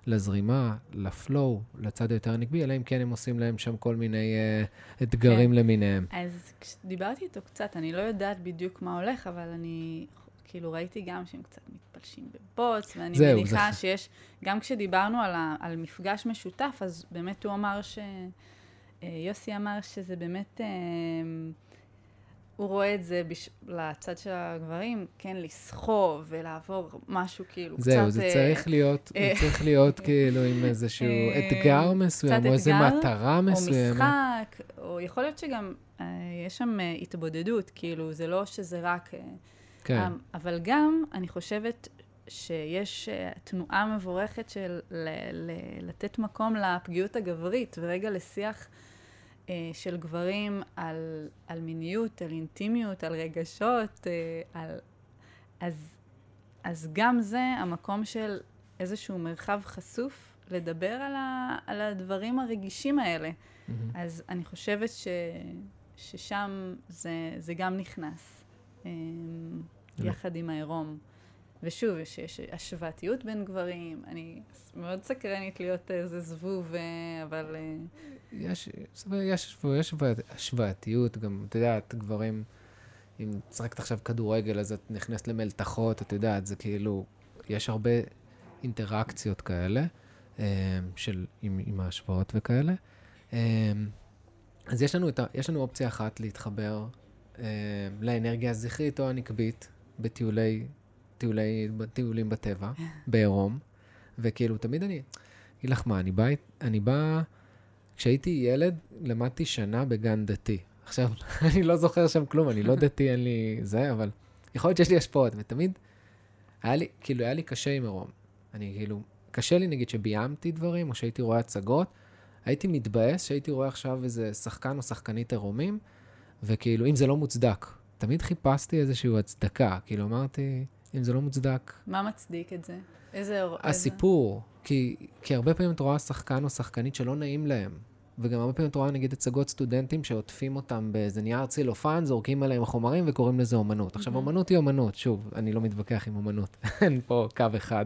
לזרימה, לפלואו, לצד היותר הנקבי, אלא אם כן הם עושים להם שם כל מיני uh, אתגרים כן. למיניהם. אז כשדיברתי איתו קצת, אני לא יודעת בדיוק מה הולך, אבל אני כאילו ראיתי גם שהם קצת מתפלשים בבוץ, ואני זהו, מניחה זה- שיש, גם כשדיברנו על, ה, על מפגש משותף, אז באמת הוא אמר ש... אה, יוסי אמר שזה באמת, אה, הוא רואה את זה בש... לצד של הגברים, כן, לסחוב ולעבור משהו כאילו זהו, קצת... זה אה, צריך להיות, זה אה, צריך להיות כאילו עם איזשהו אה, אתגר מסוים, או איזו מטרה או מסוימת. משחק, או יכול להיות שגם אה, יש שם אה, התבודדות, כאילו, זה לא שזה רק... אה, כן, אה, אבל גם, אני חושבת שיש אה, תנועה מבורכת של ל- ל- לתת מקום לפגיעות הגברית, ורגע לשיח אה, של גברים על, על מיניות, על אינטימיות, על רגשות, אה, על... אז, אז גם זה המקום של איזשהו מרחב חשוף לדבר על, ה, על הדברים הרגישים האלה. מהמם. אז אני חושבת ש, ששם זה, זה גם נכנס, אמ, יחד עם העירום. ושוב, יש, יש השוואתיות בין גברים, אני מאוד סקרנית להיות איזה זבוב, אה, אבל... אה, יש, יש, יש השוואת- השוואתיות, גם, את יודעת, גברים, אם צחקת עכשיו כדורגל, אז את נכנסת למלתחות, את יודעת, זה כאילו, יש הרבה אינטראקציות כאלה, אה, של, עם, עם ההשוואות וכאלה. אז יש לנו, ה, יש לנו אופציה אחת להתחבר לאנרגיה הזכרית או הנקבית בטיולי, טיולי, טיולים בטבע, בעירום, וכאילו, תמיד אני, אגיד לך מה, אני בא, אני בא, כשהייתי ילד, למדתי שנה בגן דתי. עכשיו, אני לא זוכר שם כלום, אני לא דתי, אין לי זה, אבל יכול להיות שיש לי השפעות, ותמיד היה לי, כאילו, היה לי קשה עם עירום. אני כאילו, קשה לי נגיד שביימתי דברים, או שהייתי רואה הצגות, הייתי מתבאס שהייתי רואה עכשיו איזה שחקן או שחקנית עירומים, וכאילו, אם זה לא מוצדק. תמיד חיפשתי איזושהי הצדקה, כאילו אמרתי, אם זה לא מוצדק, מה מצדיק את זה? איזה... איזה- הסיפור, כי, כי הרבה פעמים את רואה שחקן או שחקנית שלא נעים להם. וגם הרבה פעמים את רואה נגיד הצגות סטודנטים שעוטפים אותם באיזה נייר צילופן, זורקים עליהם חומרים וקוראים לזה אומנות. עכשיו, מהמם. אומנות היא אומנות, שוב, אני לא מתווכח עם אומנות, אין פה קו אחד.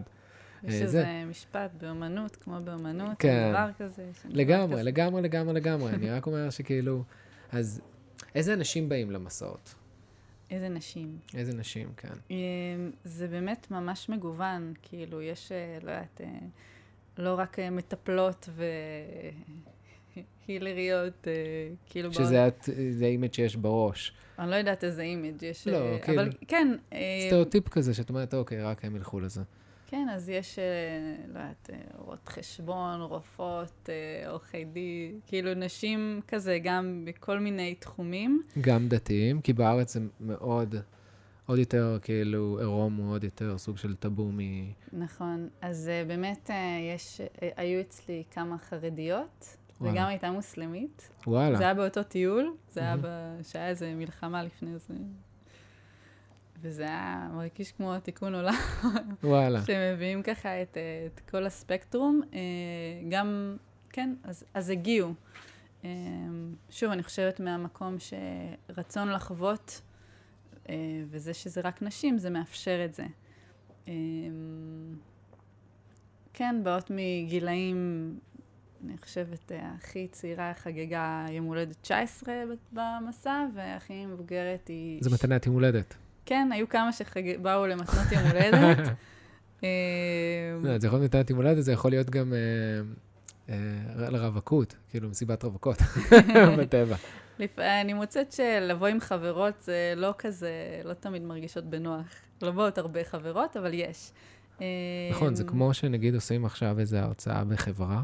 יש אה, איזה זה. משפט באומנות, כמו באומנות, כן. דבר כזה. לגמרי, כזה. לגמרי, לגמרי, לגמרי. אני רק אומר שכאילו, אז איזה אנשים באים למסעות? איזה נשים. איזה נשים, כן. אמ, זה באמת ממש מגוון, כאילו, יש, אה, לא יודעת, אה, לא רק אה, מטפלות והילריות, אה, כאילו, שזה את- זה image שיש בראש. אני לא יודעת איזה image יש, לא, כאילו- אבל כן, אה, סטריאוטיפ כזה, שאת אומרת, אוקיי, רק הם ילכו לזה. כן, אז יש, אה, לא יודעת, אה, רואות חשבון, רופאות, אה, עורכי דין, כאילו נשים כזה, גם בכל מיני תחומים. גם דתיים, כי בארץ זה מאוד, עוד יותר, כאילו, עירום הוא עוד יותר סוג של טאבו מ... נכון, אז באמת יש, היו אצלי כמה חרדיות, וואלה. וגם הייתה מוסלמית. וואלה. זה היה באותו טיול, זה היה מהמם. ב... שהיה איזה מלחמה לפני זה. וזה היה מרגיש כמו תיקון עולם, וואלה. שמביאים ככה את, אה, את כל הספקטרום. אה, גם, כן, אז, אז הגיעו. אה, שוב, אני חושבת מהמקום שרצון לחוות, וזה שזה רק נשים, זה מאפשר את זה. כן, באות מגילאים, אני חושבת, הכי צעירה חגגה יום הולדת 19 במסע, והכי מבוגרת היא... זה מתנת יום הולדת. כן, היו כמה שבאו למתנות יום הולדת, אה, לא, זה יכול להיות מתנת יום הולדת, זה יכול להיות גם אה, אה, לרווקות, כאילו מסיבת רווקות בטבע. אני מוצאת שלבוא עם חברות זה לא כזה, לא תמיד מרגישות בנוח. לא באות הרבה חברות, אבל יש. נכון, זה אה, כמו שנגיד עושים עכשיו איזו הרצאה בחברה,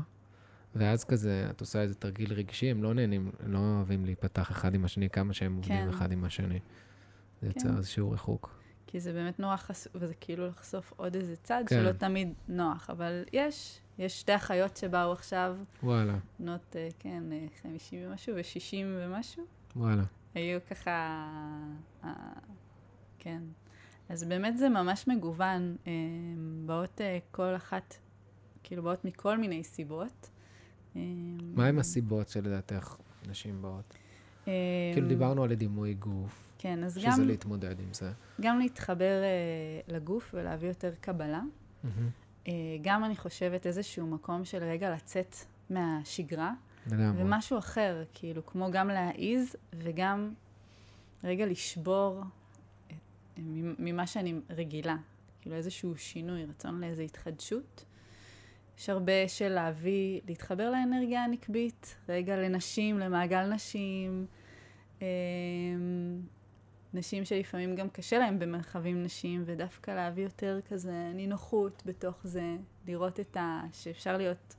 ואז כזה, את עושה איזה תרגיל רגשי, הם לא נהנים, הם לא אוהבים להיפתח אחד עם השני כמה שהם עובדים כן. אחד עם השני. זה כן. יוצר איזשהו ריחוק. כי זה באמת נורא חשוף, וזה כאילו לחשוף עוד איזה צד כן. שלא תמיד נוח, אבל יש. יש שתי אחיות שבאו עכשיו, וואלה, בנות, אה, כן, אה, 50 ומשהו ו-60 ומשהו. וואלה. היו ככה, אה, כן. אז באמת זה ממש מגוון. אה, באות אה, כל אחת, כאילו באות מכל מיני סיבות. אה, מה עם הסיבות שלדעתך נשים באות? אה, כאילו דיברנו על דימוי גוף, כן, אז שזה גם, להתמודד עם זה. גם להתחבר אה, לגוף ולהביא יותר קבלה. מהמם. אה, גם אני חושבת איזשהו מקום של רגע לצאת מהשגרה, לגמרי. ומשהו אחר, כאילו, כמו גם להעיז וגם רגע לשבור את- מ- ממה שאני רגילה. כאילו איזשהו שינוי, רצון לאיזו התחדשות. יש הרבה של להביא, להתחבר לאנרגיה הנקבית, רגע לנשים, למעגל נשים. נשים שלפעמים גם קשה להם במרחבים נשים, ודווקא להביא יותר כזה נינוחות בתוך זה, לראות את ה... שאפשר להיות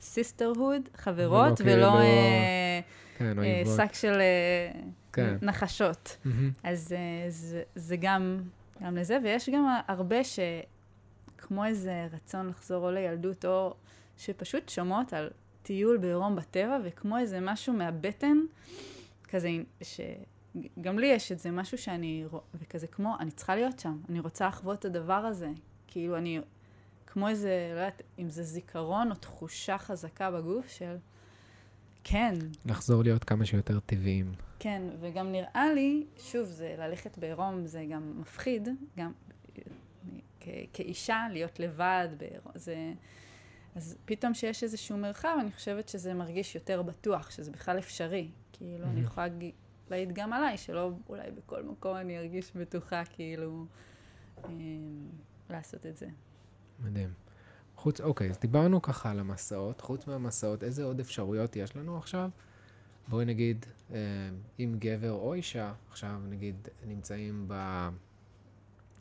sisterhood, חברות, ולא ולא כאילו- אה, כן, אה, אויבות. שק של אה, כן. נחשות. אז אה, זה, זה גם, גם לזה, ויש גם הרבה שכמו איזה רצון לחזור או לילדות, או שפשוט שומעות על טיול בעירום בטבע, וכמו איזה משהו מהבטן, כזה, שגם לי יש את זה, משהו שאני, וכזה כמו, אני צריכה להיות שם, אני רוצה לחוות את הדבר הזה. כאילו, אני, כמו איזה, לא יודעת, אם זה זיכרון או תחושה חזקה בגוף של, כן, לחזור להיות כמה שיותר טבעיים. כן, וגם נראה לי, שוב, זה ללכת בעירום זה גם מפחיד, גם כ- כאישה, להיות לבד בעירום, זה... אז פתאום שיש איזשהו מרחב, אני חושבת שזה מרגיש יותר בטוח, שזה בכלל אפשרי. כאילו, אני Mhm. יכולה להעיד גם עליי, שלא אולי בכל מקום אני ארגיש בטוחה, כאילו, אמ, לעשות את זה. מדהים. חוץ, אוקיי, אז דיברנו ככה על המסעות. חוץ מהמסעות, איזה עוד אפשרויות יש לנו עכשיו? בואי נגיד, אה, אם גבר או אישה, עכשיו נגיד, נמצאים ב...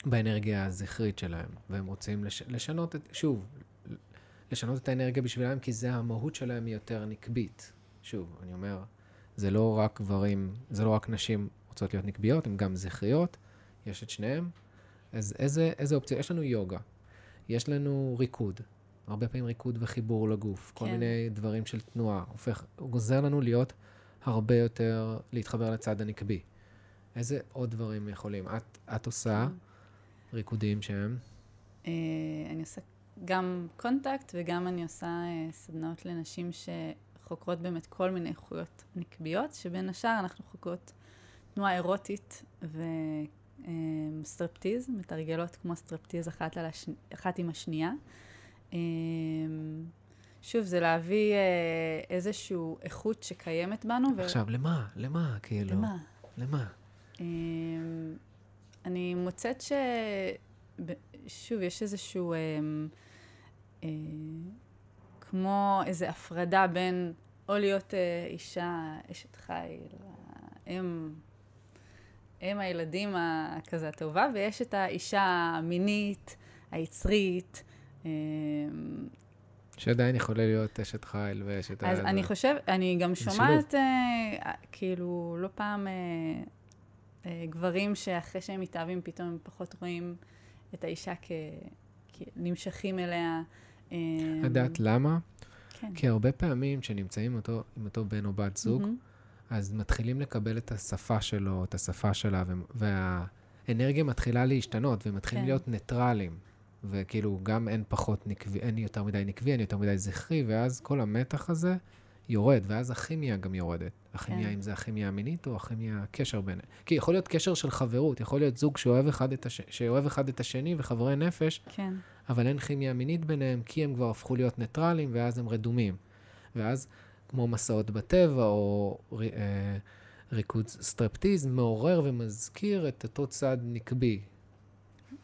באנרגיה הזכרית שלהם, והם רוצים לש... לשנות את, שוב, לשנות את האנרגיה בשבילם, כי זה המהות שלהם היא יותר נקבית. שוב, אני אומר, זה לא רק גברים, זה לא רק נשים רוצות להיות נקביות, הן גם זכריות, יש את שניהם. אז איזה, איזה אופציה? יש לנו יוגה, יש לנו ריקוד, הרבה פעמים ריקוד וחיבור לגוף, כל כן. מיני דברים של תנועה, הופך, הוא עוזר לנו להיות הרבה יותר, להתחבר לצד הנקבי. איזה עוד דברים יכולים? את, את עושה ריקודים שהם, אה, אני עושה גם contact וגם אני עושה אה, סדנאות לנשים שחוקרות באמת כל מיני איכויות נקביות, שבין השאר אנחנו חוקרות תנועה אירוטית וסטרפטיז, מתרגלות כמו סטרפטיז אחת, השני, אחת עם השנייה. אה, שוב, זה להביא אה, איזושהי איכות שקיימת בנו. ו- עכשיו, למה? למה? כאילו, למה? למה? אמ, אני מוצאת ש... שוב, יש איזשהו... אמ, אה, כמו איזו הפרדה בין או להיות אה, אישה, אשת חיל, אם, אם הילדים ה- כזה הטובה, ויש את האישה המינית, היצרית. אמ, שעדיין יכולה להיות אשת חיל ואשת... אז אני. חושב, אני גם שומעת, אה, כאילו, לא פעם אה, אה, גברים שאחרי שהם מתאהבים, פתאום הם פחות רואים את האישה כ... כנמשכים אליה. את יודעת למה? כן. כי הרבה פעמים כשנמצאים אותו, עם אותו בן או בת זוג, מהמם. אז מתחילים לקבל את השפה שלו, את השפה שלה, והאנרגיה מתחילה להשתנות, והם מתחילים כן. להיות ניטרלים. וכאילו, גם אין פחות נקבי, אין יותר מדי נקבי, אין יותר מדי זכרי, ואז כל המתח הזה יורד, ואז הכימיה גם יורדת. הכימיה, כן. אם זה הכימיה המינית או הכימיה, הקשר ביניהם. כי יכול להיות קשר של חברות, יכול להיות זוג שאוהב אחד את, הש... שאוהב אחד את השני וחברי נפש, כן, אבל אין כימיה מינית ביניהם, כי הם כבר הפכו להיות ניטרלים, ואז הם רדומים. ואז, כמו מסעות בטבע, או אה, ריקוד סטרפטיז, מעורר ומזכיר את אותו צד נקבי.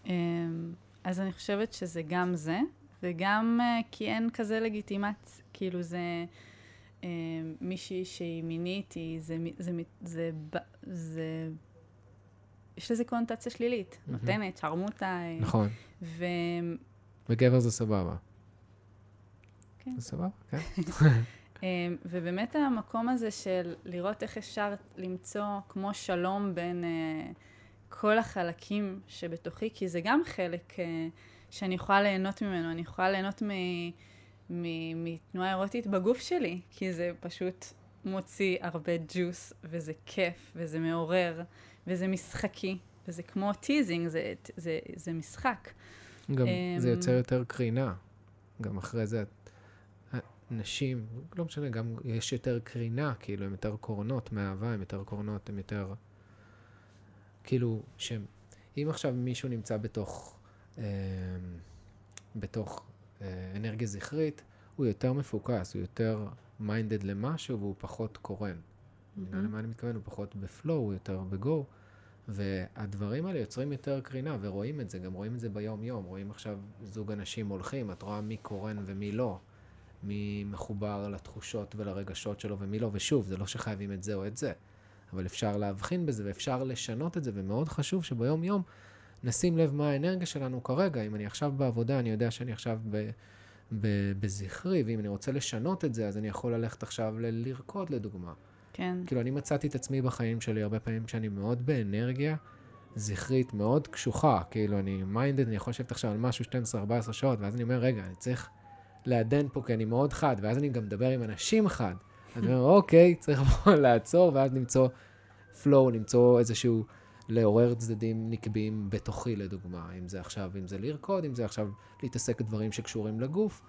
אמ, אז אני חושבת שזה גם זה, וגם אה, כי אין כזה לגיטימציה, כאילו זה... אה, מישהי שהיא מינית, היא, זה, זה, זה, זה, זה, יש לזה קונוטציה שלילית, מהמם. נותנת, שרמוטה. אה, נכון. ו... וגבר זה סבבה. כן. זה סבבה, כן. אה, ובאמת המקום הזה של לראות איך אפשר למצוא כמו שלום בין אה, כל החלקים שבתוכי, כי זה גם חלק אה, שאני יכולה ליהנות ממנו, אני יכולה ליהנות. מ- מתנועה אירוטית בגוף שלי, כי זה פשוט מוציא הרבה ג'וס, וזה כיף, וזה מעורר, וזה משחקי, וזה כמו teasing, זה, זה, זה משחק. גם אמ, זה יוצר יותר קרינה. גם אחרי זה, נשים, לא משנה, גם יש יותר קרינה, כאילו, הן יותר קורנות מאהבה, הן יותר קורנות, הן יותר... כאילו, שהם... אם עכשיו מישהו נמצא בתוך... אה, בתוך אה, אנרגיה זכרית, הוא יותר מפוקס, הוא יותר מיינדד למשהו והוא פחות קורן. מבינה למה אני מתכוון? הוא פחות בפלואו, הוא יותר בגו. והדברים האלה יוצרים יותר קרינה, ורואים את זה, גם רואים את זה ביום-יום. רואים עכשיו זוג אנשים הולכים, את רואה מי קורן ומי לא. מי מחובר לתחושות ולרגשות שלו ומי לא. ושוב, זה לא שחייבים את זה או את זה, אבל אפשר להבחין בזה ואפשר לשנות את זה, ומאוד חשוב שביום-יום נשים לב מה האנרגיה שלנו כרגע. אם אני עכשיו בעבודה, אני יודע שאני עכשיו ב... בזכרי, ואם אני רוצה לשנות את זה, אז אני יכול ללכת עכשיו לרקוד, לדוגמה. כן, כאילו, אני מצאתי את עצמי בחיים שלי הרבה פעמים שאני מאוד באנרגיה זכרית, מאוד קשוחה. כאילו, אני מיינדד, אני יכול לשבת עכשיו על משהו 12-14 שעות, ואז אני אומר, רגע, אני צריך לעדן פה, כי אני מאוד חד, ואז אני גם מדבר עם אנשים חד. אז אני אומר, אוקיי, צריך פה לעצור, ואז למצוא flow, למצוא איזשהו, לעורר צדדים נקביים בתוכי, לדוגמה. אם זה עכשיו, אם זה לרקוד, אם זה עכשיו להתעסק בדברים שקשורים לגוף,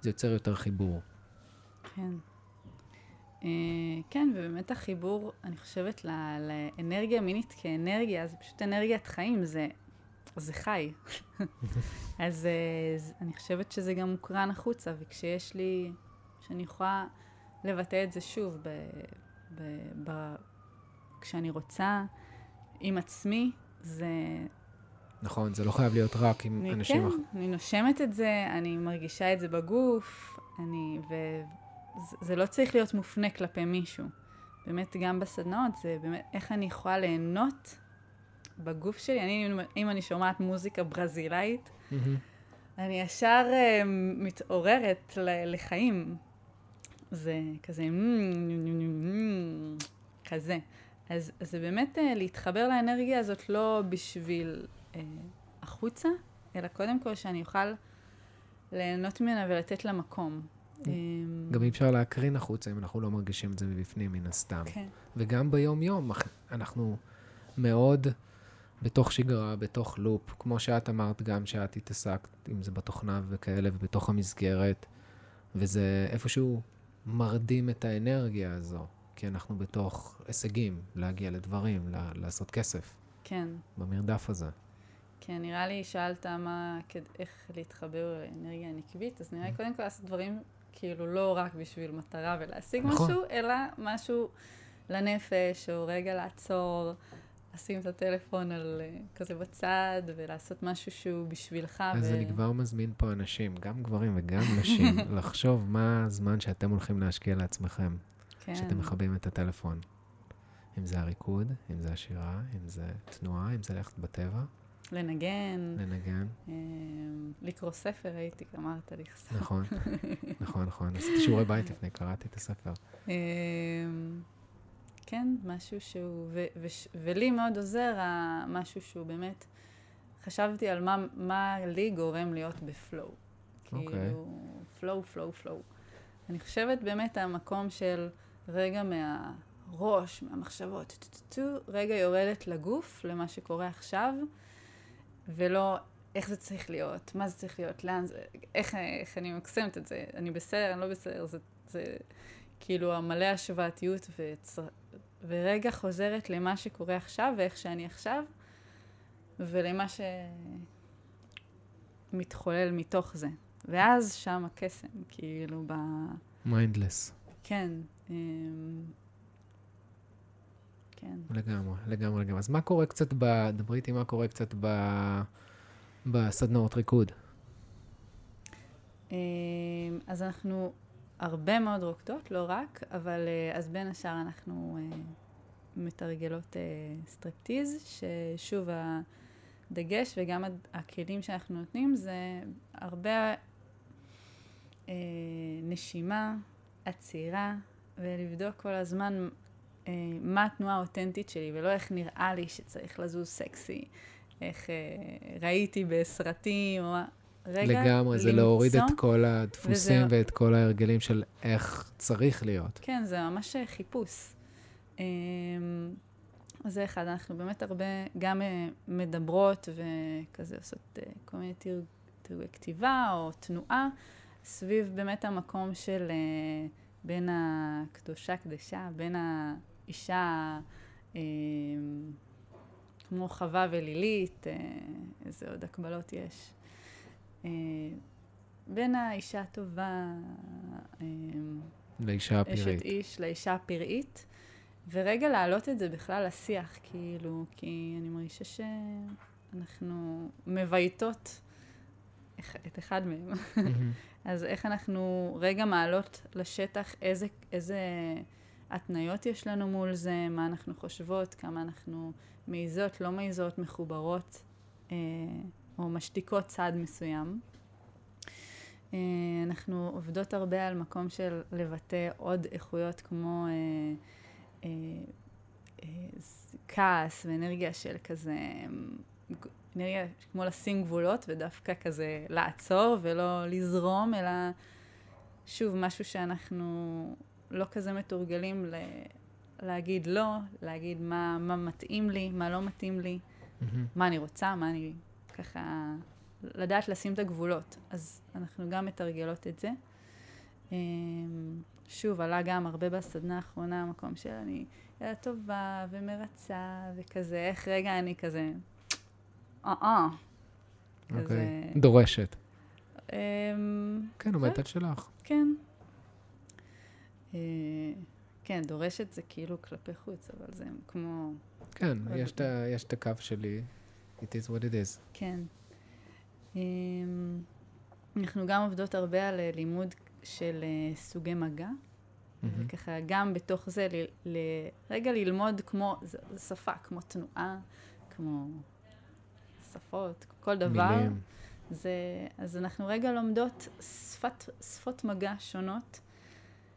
זה יוצר יותר חיבור. כן. אה, כן, ובאמת החיבור, אני חושבת, לאנרגיה מינית כאנרגיה, זה פשוט אנרגיית חיים, זה, זה חי. אז אה, אני חושבת שזה גם מוקרן החוצה, וכשיש לי, שאני יכולה לבטא את זה שוב, ב, ב, ב, כשאני רוצה, עם עצמי, זה... נכון, זה לא חייב להיות רק עם אני, אנשים כן, אחרים. אני נושמת את זה, אני מרגישה את זה בגוף, אני, וזה זה לא צריך להיות מופנה כלפי מישהו. באמת, גם בסדנאות, זה באמת איך אני יכולה ליהנות בגוף שלי. אני, אם אני שומעת מוזיקה ברזילאית, מהמם. אני ישר אה, מתעוררת ל- לחיים. זה כזה, כזה. אז, אז זה באמת אה, להתחבר לאנרגיה הזאת לא בשביל אה, החוצה, אלא קודם כל שאני אוכל ליהנות ממנה ולתת לה מקום. אה, גם אי אפשר להקרין החוצה אם אנחנו לא מרגישים את זה מבפנים, מן הסתם. כן, וגם ביום-יום אנחנו מאוד בתוך שגרה, בתוך לופ, כמו שאת אמרת גם שאת התעסקת, אם זה בתוכנה וכאלה, ובתוך המסגרת, וזה איפשהו מרדים את האנרגיה הזו, כי אנחנו בתוך הישגים, להגיע לדברים, לעשות כסף, כן. במרדף הזה. כן, נראה לי שאלת מה, כד- איך להתחבר לאנרגיה הנקבית, אז נראה לי קודם כל לעשות דברים כאילו לא רק בשביל מטרה ולהשיג נכון. משהו, אלא משהו לנפש, או רגע לעצור, לשים את הטלפון על אה, כזה בצד, ולעשות משהו שהוא בשבילך. אז ו- אני כבר מזמין פה אנשים, גם גברים וגם נשים, לחשוב מה הזמן שאתם הולכים להשקיע לעצמכם. כן, שאתם מכבים את הטלפון. אם זה הריקוד, אם זה השירה, אם זה תנועה, אם זה ללכת בטבע, לנגן, לנגן. אה, לקרוא ספר, הייתי, אמרת לי ספר. נכון, נכון, נכון. עשיתי שיעורי בית לפני, קראתי את הספר. אמ, כן, משהו שהוא, ו, ולי מאוד עוזר משהו שהוא באמת, חשבתי על מה, מה לי גורם להיות בפלואו. אוקיי. כאילו, פלואו, פלואו, פלואו. אני חושבת באמת המקום של רגע מהראש, מהמחשבות, רגע יורדת לגוף, למה שקורה עכשיו, ולא איך זה צריך להיות, מה זה צריך להיות, לאן זה, איך, איך אני ממקסמת את זה, אני בסדר, אני לא בסדר, זה, זה כאילו המלא השוואתיות, וצר... ורגע חוזרת למה שקורה עכשיו ואיך שאני עכשיו, ולמה שמתחולל מתוך זה. ואז שם הקסם, כאילו, ב... mindless, כן. כן. לגמרי, לגמרי, לגמרי. אז מה קורה קצת ב... דברי איתי מה קורה קצת ב... בסדנאות ריקוד? אה, אז אנחנו הרבה מאוד רוקדות, לא רק, אבל אה, אז בין השאר אנחנו אה, מתרגלות סטרפטיז, ששוב, הדגש וגם הכלים שאנחנו נותנים זה הרבה נשימה, עצירה, ולבדוק כל הזמן מה התנועה האותנטית שלי, ולא איך נראה לי שצריך לזוז סקסי, איך ראיתי בסרטים, או... רגע, לגמרי, זה להוריד את כל הדפוסים וזה... ואת כל ההרגלים של איך צריך להיות. כן, זה ממש חיפוש. אמ, זה אחד, אנחנו באמת הרבה גם אה, מדברות וכזה עושות אה, כל מיני תרגולי כתיבה או תנועה, סביב באמת המקום של אה, בין הקדושה קדשה, בין האישה אמ, כמו חווה ולילית, איזה עוד הקבלות יש. אה, בין האישה הטובה, אה, לאישה הפראית. אשת איש, לאישה הפראית, ורגע להעלות את זה בכלל לשיח, כאילו, כי אני מרגישה שאנחנו מבייתות את אחד מהם. אז איך אנחנו רגע מעלות לשטח איזה, איזה התניות יש לנו מול זה, מה אנחנו חושבות, כמה אנחנו מעיזות, לא מעיזות, מחוברות. אה, או משתיקות צד מסוים. אה, אנחנו עובדות הרבה על מקום של לבטא עוד איכויות כמו אה, אה, אה, כעס ואנרגיה של כזה, אנרגיה כמו לשים גבולות ודווקא כזה לעצור ולא לזרום, אלא שוב, משהו שאנחנו לא כזה מתורגלים ל... להגיד לא, להגיד מה, מה מתאים לי, מה לא מתאים לי, mm-hmm. מה אני רוצה, מה אני ככה לדעת לשים את הגבולות. אז אנחנו גם מתרגלות את זה. אמ, שוב, עלה גם הרבה בסדנה האחרונה, המקום של אני ילדה טובה ומרצה וכזה, איך רגע אני כזה, אה-אה. אוקיי, דורשת. אמ, כן, עומדת על שלך. כן. אה, כן, דורשת זה כאילו כלפי חוץ, אבל זה כמו... כן, יש את הקו שלי, it is what it is. כן. אמ, אנחנו גם עובדות הרבה על אה, לימוד של אה, סוגי מגע. Mm-hmm. ככה גם בתוך זה, רגע ללמוד כמו שפה, כמו תנועה, כמו שפות, כל דבר. מילים. זה, אז אנחנו רגע לומדות שפת, שפות מגע שונות.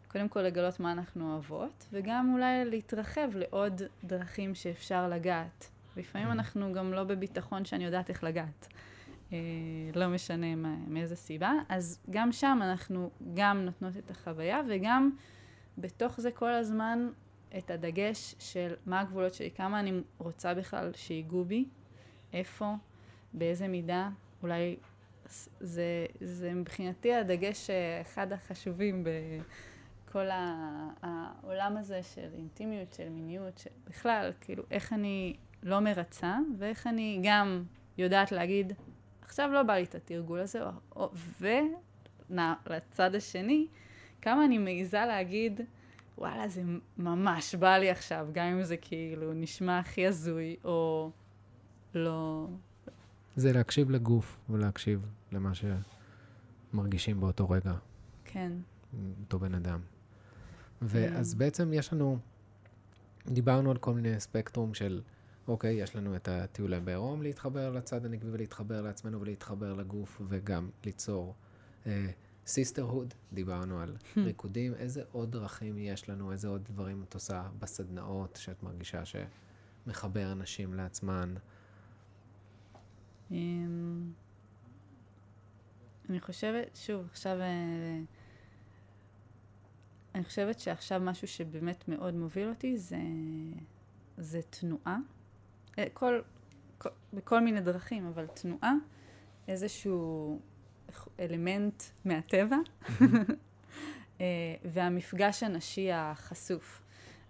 קודם כל לגלות מה אנחנו אוהבות, וגם אולי להתרחב לעוד דרכים שאפשר לגעת. לפעמים אנחנו גם לא בביטחון שאני יודעת איך לגעת. אה, לא משנה מה, מאיזה סיבה. אז גם שם אנחנו גם נותנות את החוויה, וגם בתוך זה כל הזמן את הדגש של מה הגבולות שלי, כמה אני רוצה בכלל שיגעו בי, איפה, באיזה מידה. אולי זה, זה מבחינתי הדגש אה, אחד החשובים בכל העולם הזה של אינטימיות, של מיניות, של בכלל, כאילו, איך אני לא מרצה, ואיך אני גם יודעת להגיד, עכשיו לא בא לי את התרגול הזה, ולצד השני, כמה אני מעיזה להגיד, וואלה, זה ממש בא לי עכשיו, גם אם זה כאילו נשמע הכי הזוי, או לא... זה להקשיב לגוף ולהקשיב למה שמרגישים באותו רגע. כן. אותו בן אדם. ואז כן. בעצם יש לנו, דיברנו על כל מיני ספקטרום של אוקיי, יש לנו את הטיולי בעירום, להתחבר לצד הנקבי ולהתחבר לעצמנו ולהתחבר לגוף וגם ליצור sisterhood, אה, דיברנו על המ. ריקודים, איזה עוד דרכים יש לנו, איזה עוד דברים את עושה בסדנאות שאת מרגישה שמחבר אנשים לעצמן? אמ, אני חושבת, שוב, עכשיו... אני חושבת שעכשיו משהו שבאמת מאוד מוביל אותי זה, זה תנועה. אה, כל, כל, בכל מיני דרכים, אבל תנועה, איזשהו אלמנט מהטבע, אה, והמפגש הנשי החשוף.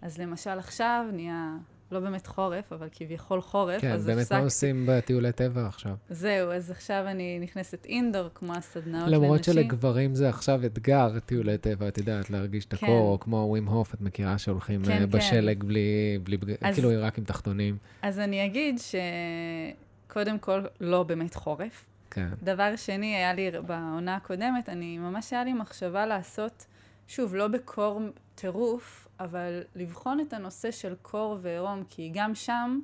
אז למשל עכשיו נהיה לא באמת חורף, אבל כביכול חורף, כן, אז באמת הפסקתי. מה עושים בטיולי טבע עכשיו? זהו, אז עכשיו אני נכנסת אינדור, כמו הסדנאות לנשים. למרות שלגברים זה עכשיו אתגר, טיולי טבע, את יודעת, להרגיש את הקור, כן. או כמו ווים הוף, את מכירה שהולכים כן, בשלג כן. בלי, בלי, אז, כאילו רק עם תחתונים. אז אני אגיד ש... קודם כל, לא באמת חורף. כן. דבר שני, היה לי בעונה הקודמת, אני, ממש היה לי מחשבה לעשות, שוב, לא בקור טירוף, אבל לבחון את הנושא של קור ועירום, כי גם שם,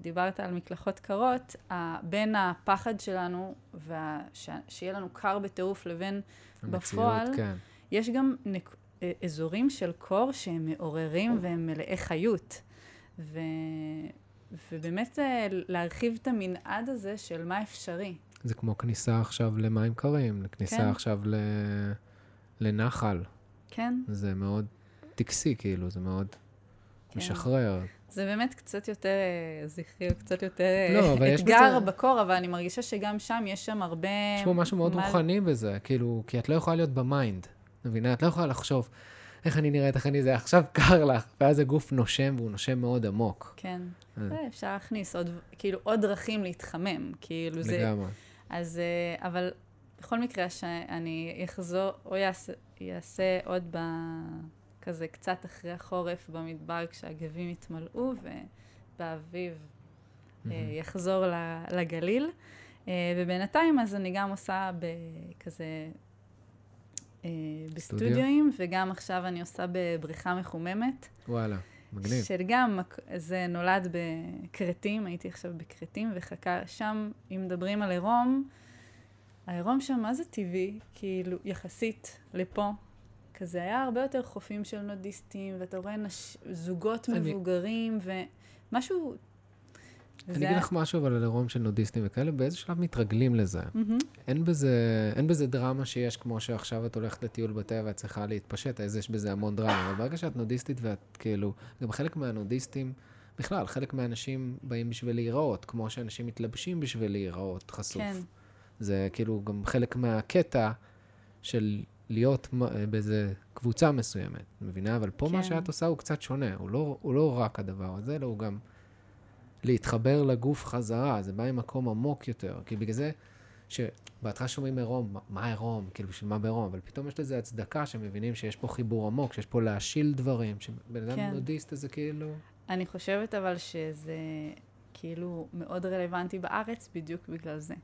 דיברת על מקלחות קרות, בין הפחד שלנו, וה, ש, שיהיה לנו קר בטירוף, לבין בפועל, המציאות, כן. יש גם נק... אה, אזורים של קור שהם מעוררים והם מלאי חיות. ו... ובאמת אה, להרחיב את המנעד הזה של מה אפשרי. זה כמו כניסה עכשיו למים קרים, כניסה כן. עכשיו ל... לנחל. כן? זה מאוד טקסי, כאילו, זה מאוד כן. משחרר. זה באמת קצת יותר אה, זכרי, או קצת יותר אה, לא, יש אתגר בזה- בקור, אבל אני מרגישה שגם שם יש שם הרבה... יש פה משהו מאוד מה- רוחני בזה, כאילו, כי את לא יכולה להיות ב mind, מבינה? את לא יכולה לחשוב, איך אני נראית, איך אני זה, עכשיו קר לך, ואז הגוף נושם, והוא נושם מאוד עמוק. כן. אה. זה, אפשר להכניס עוד, כאילו, עוד דרכים להתחמם. כאילו זה... לגמרי. אז, אה, אבל בכל מקרה, שאני אחזור, או יעשה, יעשה עוד ב... כזה קצת אחרי החורף במדבר, כשהגבים יתמלאו, ובאביב מהמם. יחזור לגליל. אה, ובינתיים, אז אני גם עושה בכזה... אה, סטודיו? בסטודיואים, וגם עכשיו אני עושה בבריכה מחוממת. וואלה, מגניב. של גם, מק- זה נולד בכרתים, הייתי עכשיו בכרתים, וחכה שם, אם מדברים על עירום, העירום שם, מה זה טבעי? כאילו, יחסית לפה. כזה היה הרבה יותר חופים של נודיסטים, ואתה רואה נש... זוגות אני- מבוגרים, ומשהו... אני אגיד לך משהו אבל על עירום של נודיסטים וכאלה, באיזה שלב מתרגלים לזה. מהמם, אין בזה, אין בזה דרמה שיש כמו שעכשיו את הולכת לטיול בטבע, את צריכה להתפשט, אז יש בזה המון דרמה. אבל ברגע שאת נודיסטית ואת כאילו, גם חלק מהנודיסטים, בכלל, חלק מהאנשים באים בשביל להיראות, כמו שאנשים מתלבשים בשביל להיראות חשוף. כן, זה כאילו גם חלק מהקטע של להיות מ- באיזה קבוצה מסוימת, מבינה? אבל פה מה כן. שאת עושה הוא קצת שונה, הוא לא, הוא לא רק הדבר הזה, אלא הוא גם להתחבר לגוף חזרה, זה בא ממקום עמוק יותר, כי בגלל זה, שבהתחלה שומעים עירום, מה- מה עירום, כאילו בשביל מה בעירום, אבל פתאום יש לזה הצדקה שמבינים שיש פה חיבור עמוק, שיש פה להשיל דברים, שבן אדם כן. נודיסט זה כאילו... אני חושבת אבל שזה כאילו מאוד רלוונטי בארץ בדיוק בגלל זה.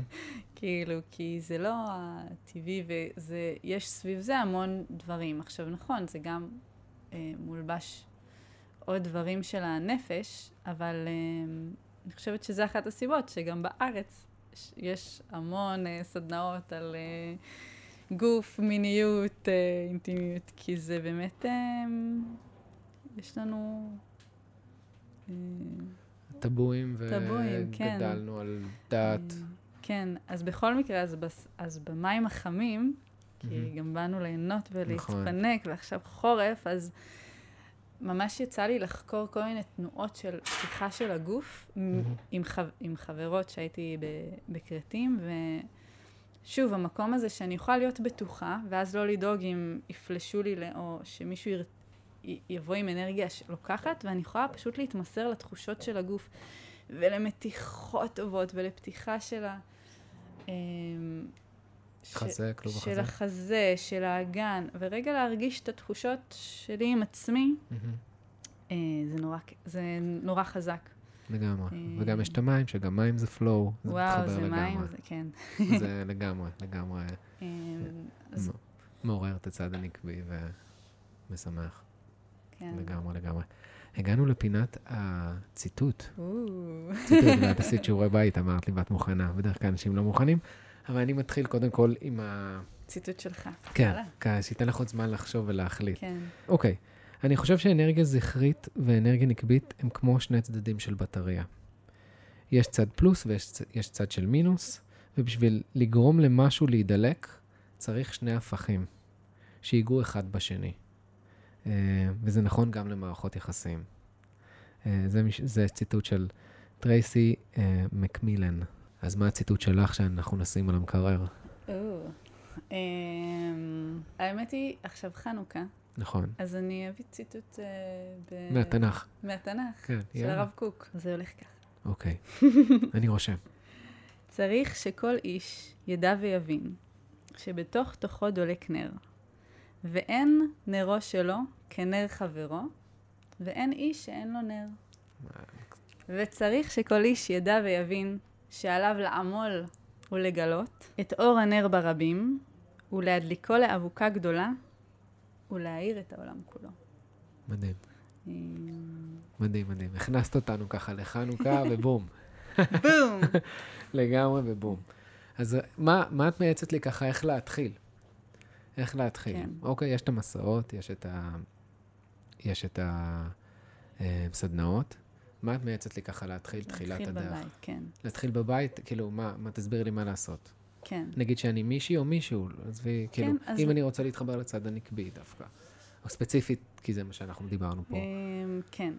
כאילו, כי זה לא הטבעי, וזה, יש סביב זה המון דברים. עכשיו, נכון, זה גם אה, מולבש עוד דברים של הנפש, אבל אה, אני חושבת שזה אחת הסיבות, שגם בארץ יש- יש המון אה, סדנאות על אה, גוף, מיניות, אה, אינטימיות, כי זה באמת, אה, יש לנו... אה, טבואים, כן. וגדלנו על דת. אה, כן, אז בכל מקרה, אז, בס, אז במים החמים, כי מהמם. גם באנו ליהנות נכון. ולהתפנק, ועכשיו חורף, אז ממש יצא לי לחקור כל מיני תנועות של פתיחה של הגוף מהמם. עם, חו, עם חברות שהייתי ב, בכרתים, ושוב, המקום הזה שאני יכולה להיות בטוחה, ואז לא לדאוג אם יפלשו לי, ל- או שמישהו יר, י- יבוא עם אנרגיה שלוקחת, ואני יכולה פשוט להתמסר לתחושות של הגוף, ולמתיחות טובות, ולפתיחה של ה... אמ, ש- חזה, כלוב של החזה. החזה, של האגן, ורגע להרגיש את התחושות שלי עם עצמי. אה, זה נורא, זה נורא חזק. לגמרי. אה, וגם יש את המים, שגם מים זה. זה וואו, זה מים, לגמרי. זה כן. זה לגמרי, לגמרי אה, אז מעורר את הצד הנקבי ומשמח. כן. לגמרי, לגמרי. הגענו לפינת הציטוט. ציטוט, ואת עשית שיעורי בית, אמרת לי, ואת מוכנה. בדרך כלל אנשים לא מוכנים. אבל אני מתחיל קודם כל עם ה... ציטוט שלך. כן, יאללה. כ- שייתן לך עוד זמן לחשוב ולהחליט. כן. אוקיי, אני חושב שאנרגיה זכרית ואנרגיה נקבית הם כמו שני צדדים של בטריה. יש צד פלוס ויש צד של מינוס, ובשביל לגרום למשהו להידלק, צריך שני הפכים, שיגעו אחד בשני. אה, וזה נכון גם למערכות יחסים. אה, זה, מש- זה ציטוט של טרייסי אה, מקמילן. אז מה הציטוט שלך שאנחנו נשים על המקרר? אמ, האמת היא, עכשיו חנוכה, נכון, אז אני אביא ציטוט ב- מהתנ"ך. מהתנ"ך, כן, של יאללה. הרב קוק. זה הולך ככה. אוקיי, אני רושם. צריך שכל איש ידע ויבין שבתוך תוכו דולק נר, ואין נרו שלו כנר חברו, ואין איש שאין לו נר. וצריך שכל איש ידע ויבין שעליו לעמול ולגלות את אור הנר ברבים, ולהדליקו לאבוקה גדולה, ולהאיר את העולם כולו. מדהים. אה, מדהים, מדהים. הכנסת אותנו ככה לחנוכה ובום. בום! לגמרי ובום. אז מה, מה את מייעצת לי ככה, איך להתחיל? איך להתחיל? כן. אוקיי, יש את המסעות, יש את ה... יש את הסדנאות. מה את מייעצת לי ככה להתחיל, תחילת להתחיל הדרך? בבית, כן. להתחיל בבית, כאילו, מה, מה, תסביר לי מה לעשות. כן. נגיד שאני מישהי או מישהו, עזבי, כאילו, אז- אם אני רוצה להתחבר לצד הנקבי דווקא. או ספציפית, כי זה מה שאנחנו דיברנו פה. אמ, כן.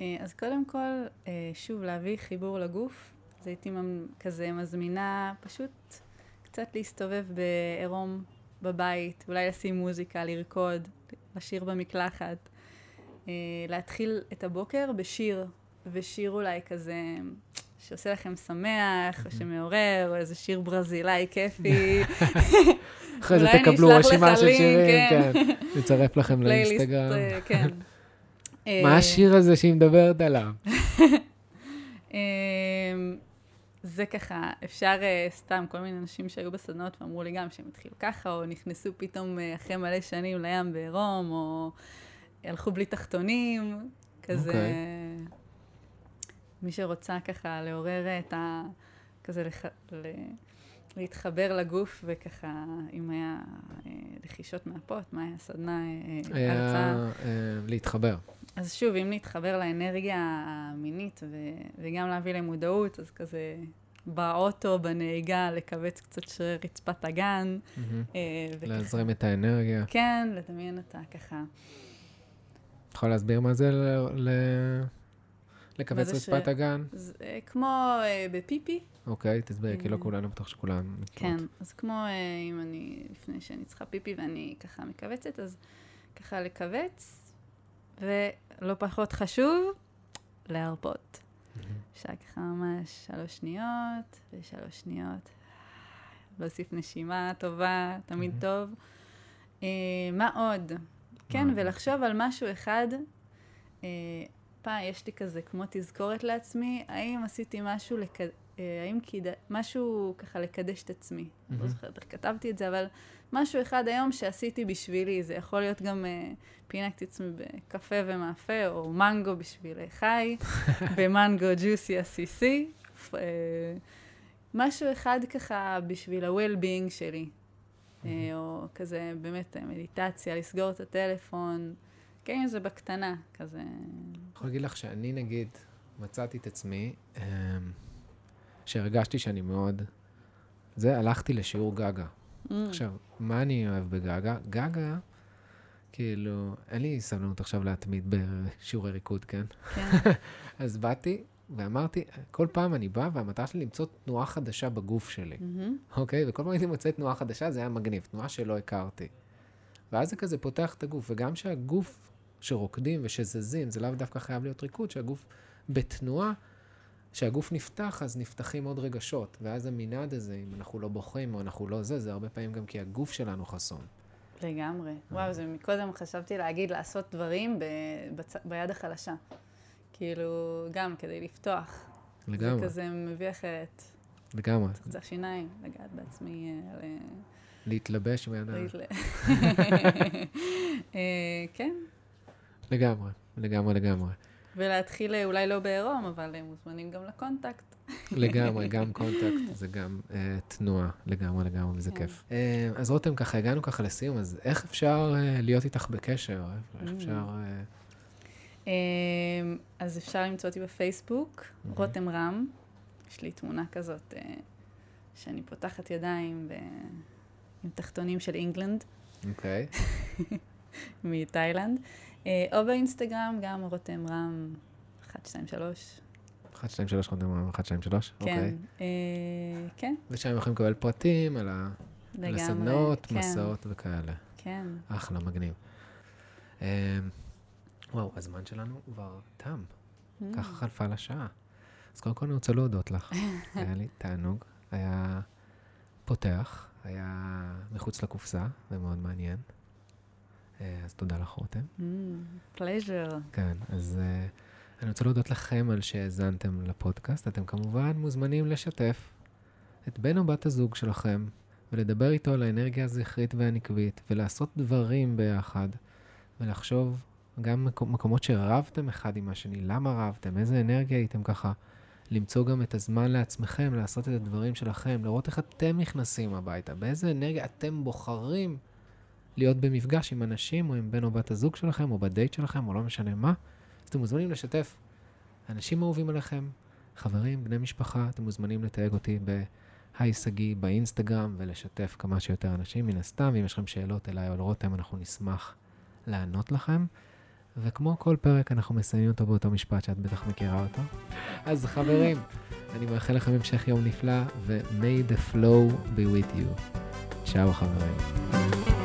אה, אז קודם כל, אה, שוב, להביא חיבור לגוף. אז הייתי כזה מזמינה פשוט קצת להסתובב בעירום בבית, אולי לשים מוזיקה, לרקוד, לשיר במקלחת. אה, להתחיל את הבוקר בשיר, ושיר אולי כזה שעושה לכם שמח, או שמעורר, או איזה שיר ברזילאי כיפי. אחרי זה תקבלו רשימה של שירים, כן. כן. נצרף לכם פלייליסט, לאינסטגרם. אה, כן. מה אה, השיר הזה שהיא מדברת עליו? זה ככה, אפשר אה, סתם, כל מיני אנשים שהיו בסדנות ואמרו לי גם שהם התחילו ככה, או נכנסו פתאום אה, אחרי מלא שנים לים בעירום, או הלכו בלי תחתונים, כזה... אוקיי. מי שרוצה ככה לעורר את ה... כזה לח... ל... להתחבר לגוף, וככה, אם היה אה, לחישות מהפות, מה היה סדנה, אה, אה, הרצאה. היה אה, להתחבר. אז שוב, אם להתחבר לאנרגיה המינית ו- וגם להביא למודעות, אז כזה באוטו, בנהיגה, לכווץ קצת שרירי רצפת הגן. וככה- להזרים את האנרגיה. כן, לדמיין אותה ככה. את יכולה להסביר מה זה ל- לכווץ זה ש- רצפת הגן? אז, אה, כמו אה, בפיפי, אוקיי, תסבירי, כי לא אה, כולנו בטוח שכולם... כן, מכירות. אז כמו אה, אם אני, לפני שאני צריכה פיפי ואני ככה מכווצת, אז ככה לכווץ, ולא פחות חשוב, להרפות. אפשר ככה ממש שלוש שניות, ושלוש שניות. להוסיף נשימה טובה, תמיד. טוב. אה, מה עוד? כן? ולחשוב על משהו אחד. אה, פעם יש לי כזה כמו תזכורת לעצמי, האם עשיתי משהו, לק... אה, האם כדאי, משהו ככה לקדש את עצמי. לא מהמם. זוכרת איך כתבתי את זה, אבל משהו אחד היום שעשיתי בשבילי, זה יכול להיות גם אה, פינקתי עצמי בקפה ומאפה, או מנגו בשביל חי, במנגו ג'וסי עסיסי. אה, משהו אחד ככה בשביל ה-well-being שלי. אה, או כזה באמת מדיטציה, לסגור את הטלפון. כן, זה בקטנה, כזה. אני יכול להגיד לך שאני, נגיד, מצאתי את עצמי, אמ, שהרגשתי שאני מאוד... זה, הלכתי לשיעור גגה. Mm, עכשיו, מה אני אוהב בגגה? גגה, כאילו, אין לי סבלנות עכשיו להתמיד בשיעורי ריקוד, כן? כן, אז באתי ואמרתי, כל פעם אני בא, והמטרה שלי למצוא תנועה חדשה בגוף שלי, מהמם. אוקיי? וכל פעם הייתי מוצא תנועה חדשה, זה היה מגניב, תנועה שלא הכרתי. ואז זה כזה פותח את הגוף, וגם שהגוף שרוקדים ושזזים, זה לאו דווקא חייב להיות ריקוד, שהגוף בתנועה, כשהגוף נפתח, אז נפתחים עוד רגשות. ואז המנעד הזה, אם אנחנו לא בוחרים או אנחנו לא זה, זה הרבה פעמים גם כי הגוף שלנו חסום. לגמרי. וואו, זה מקודם חשבתי להגיד לעשות דברים ב, בצ... ביד החלשה. כאילו, גם כדי לפתוח. לגמרי, זה כזה מביא אחרת. לגמרי. צריך שיניים, לגעת בעצמי אה, על... אה, להתלבש ביד ה... להתל- אה, כן, לגמרי, לגמרי, לגמרי. ולהתחיל אה, אולי לא בעירום, אבל הם מוזמנים גם לקונטקט. לגמרי, גם קונטקט, זה גם אה, תנועה, לגמרי, לגמרי, וזה כן. כיף. אה, אז רותם, ככה הגענו ככה לסיום, אז איך אפשר אה, להיות איתך בקשר? איך Mm. אפשר... אה, אה, אז אפשר למצוא אותי בפייסבוק, רותם רם. יש לי תמונה כזאת אה, שאני פותחת ידיים ו... עם תחתונים של אינגלנד. אוקיי, מתאילנד, אה, או באינסטגרם, גם רותם רם 123. 1, 2, 3, רותם, 1, 2, 3, כן, אוקיי. אה, כן, ושם יכולים לקבל פרטים על ה- על לגמרי. הסדנות, כן, מסעות וכאלה. כן. אחלה, מגניב. אה, וואו, הזמן שלנו כבר תם. Mm. ככה חלפה לה שעה. אז קודם כל אני רוצה להודות לך. היה לי תענוג, היה פותח, היה מחוץ לקופסה, ומאוד מעניין. אה, אז תודה לך, רותם. פלז'ר. כן, אז אה, אני רוצה להודות לכם על שהאזנתם לפודקאסט. אתם כמובן מוזמנים לשתף את בן או בת הזוג שלכם ולדבר איתו על האנרגיה הזכרית והנקבית ולעשות דברים ביחד ולחשוב גם מקומ- מקומות שרבתם אחד עם השני, למה רבתם, איזה אנרגיה הייתם ככה. למצוא גם את הזמן לעצמכם, לעשות את הדברים שלכם, לראות איך אתם נכנסים הביתה, באיזה אנרגיה אתם בוחרים להיות במפגש עם אנשים, או עם בן או בת הזוג שלכם, או בדייט שלכם, או לא משנה מה. אז אתם מוזמנים לשתף אנשים אהובים עליכם, חברים, בני משפחה, אתם מוזמנים לתייג אותי בהיי שגיא באינסטגרם ולשתף כמה שיותר אנשים, מן הסתם, ואם יש לכם שאלות אליי או על רותם, אנחנו נשמח לענות לכם. וכמו כל פרק, אנחנו מסיימים אותו באותו משפט שאת בטח מכירה אותו. אז חברים, אני מאחל לכם המשך יום נפלא, ו-may the flow be with you. צ'או חברים.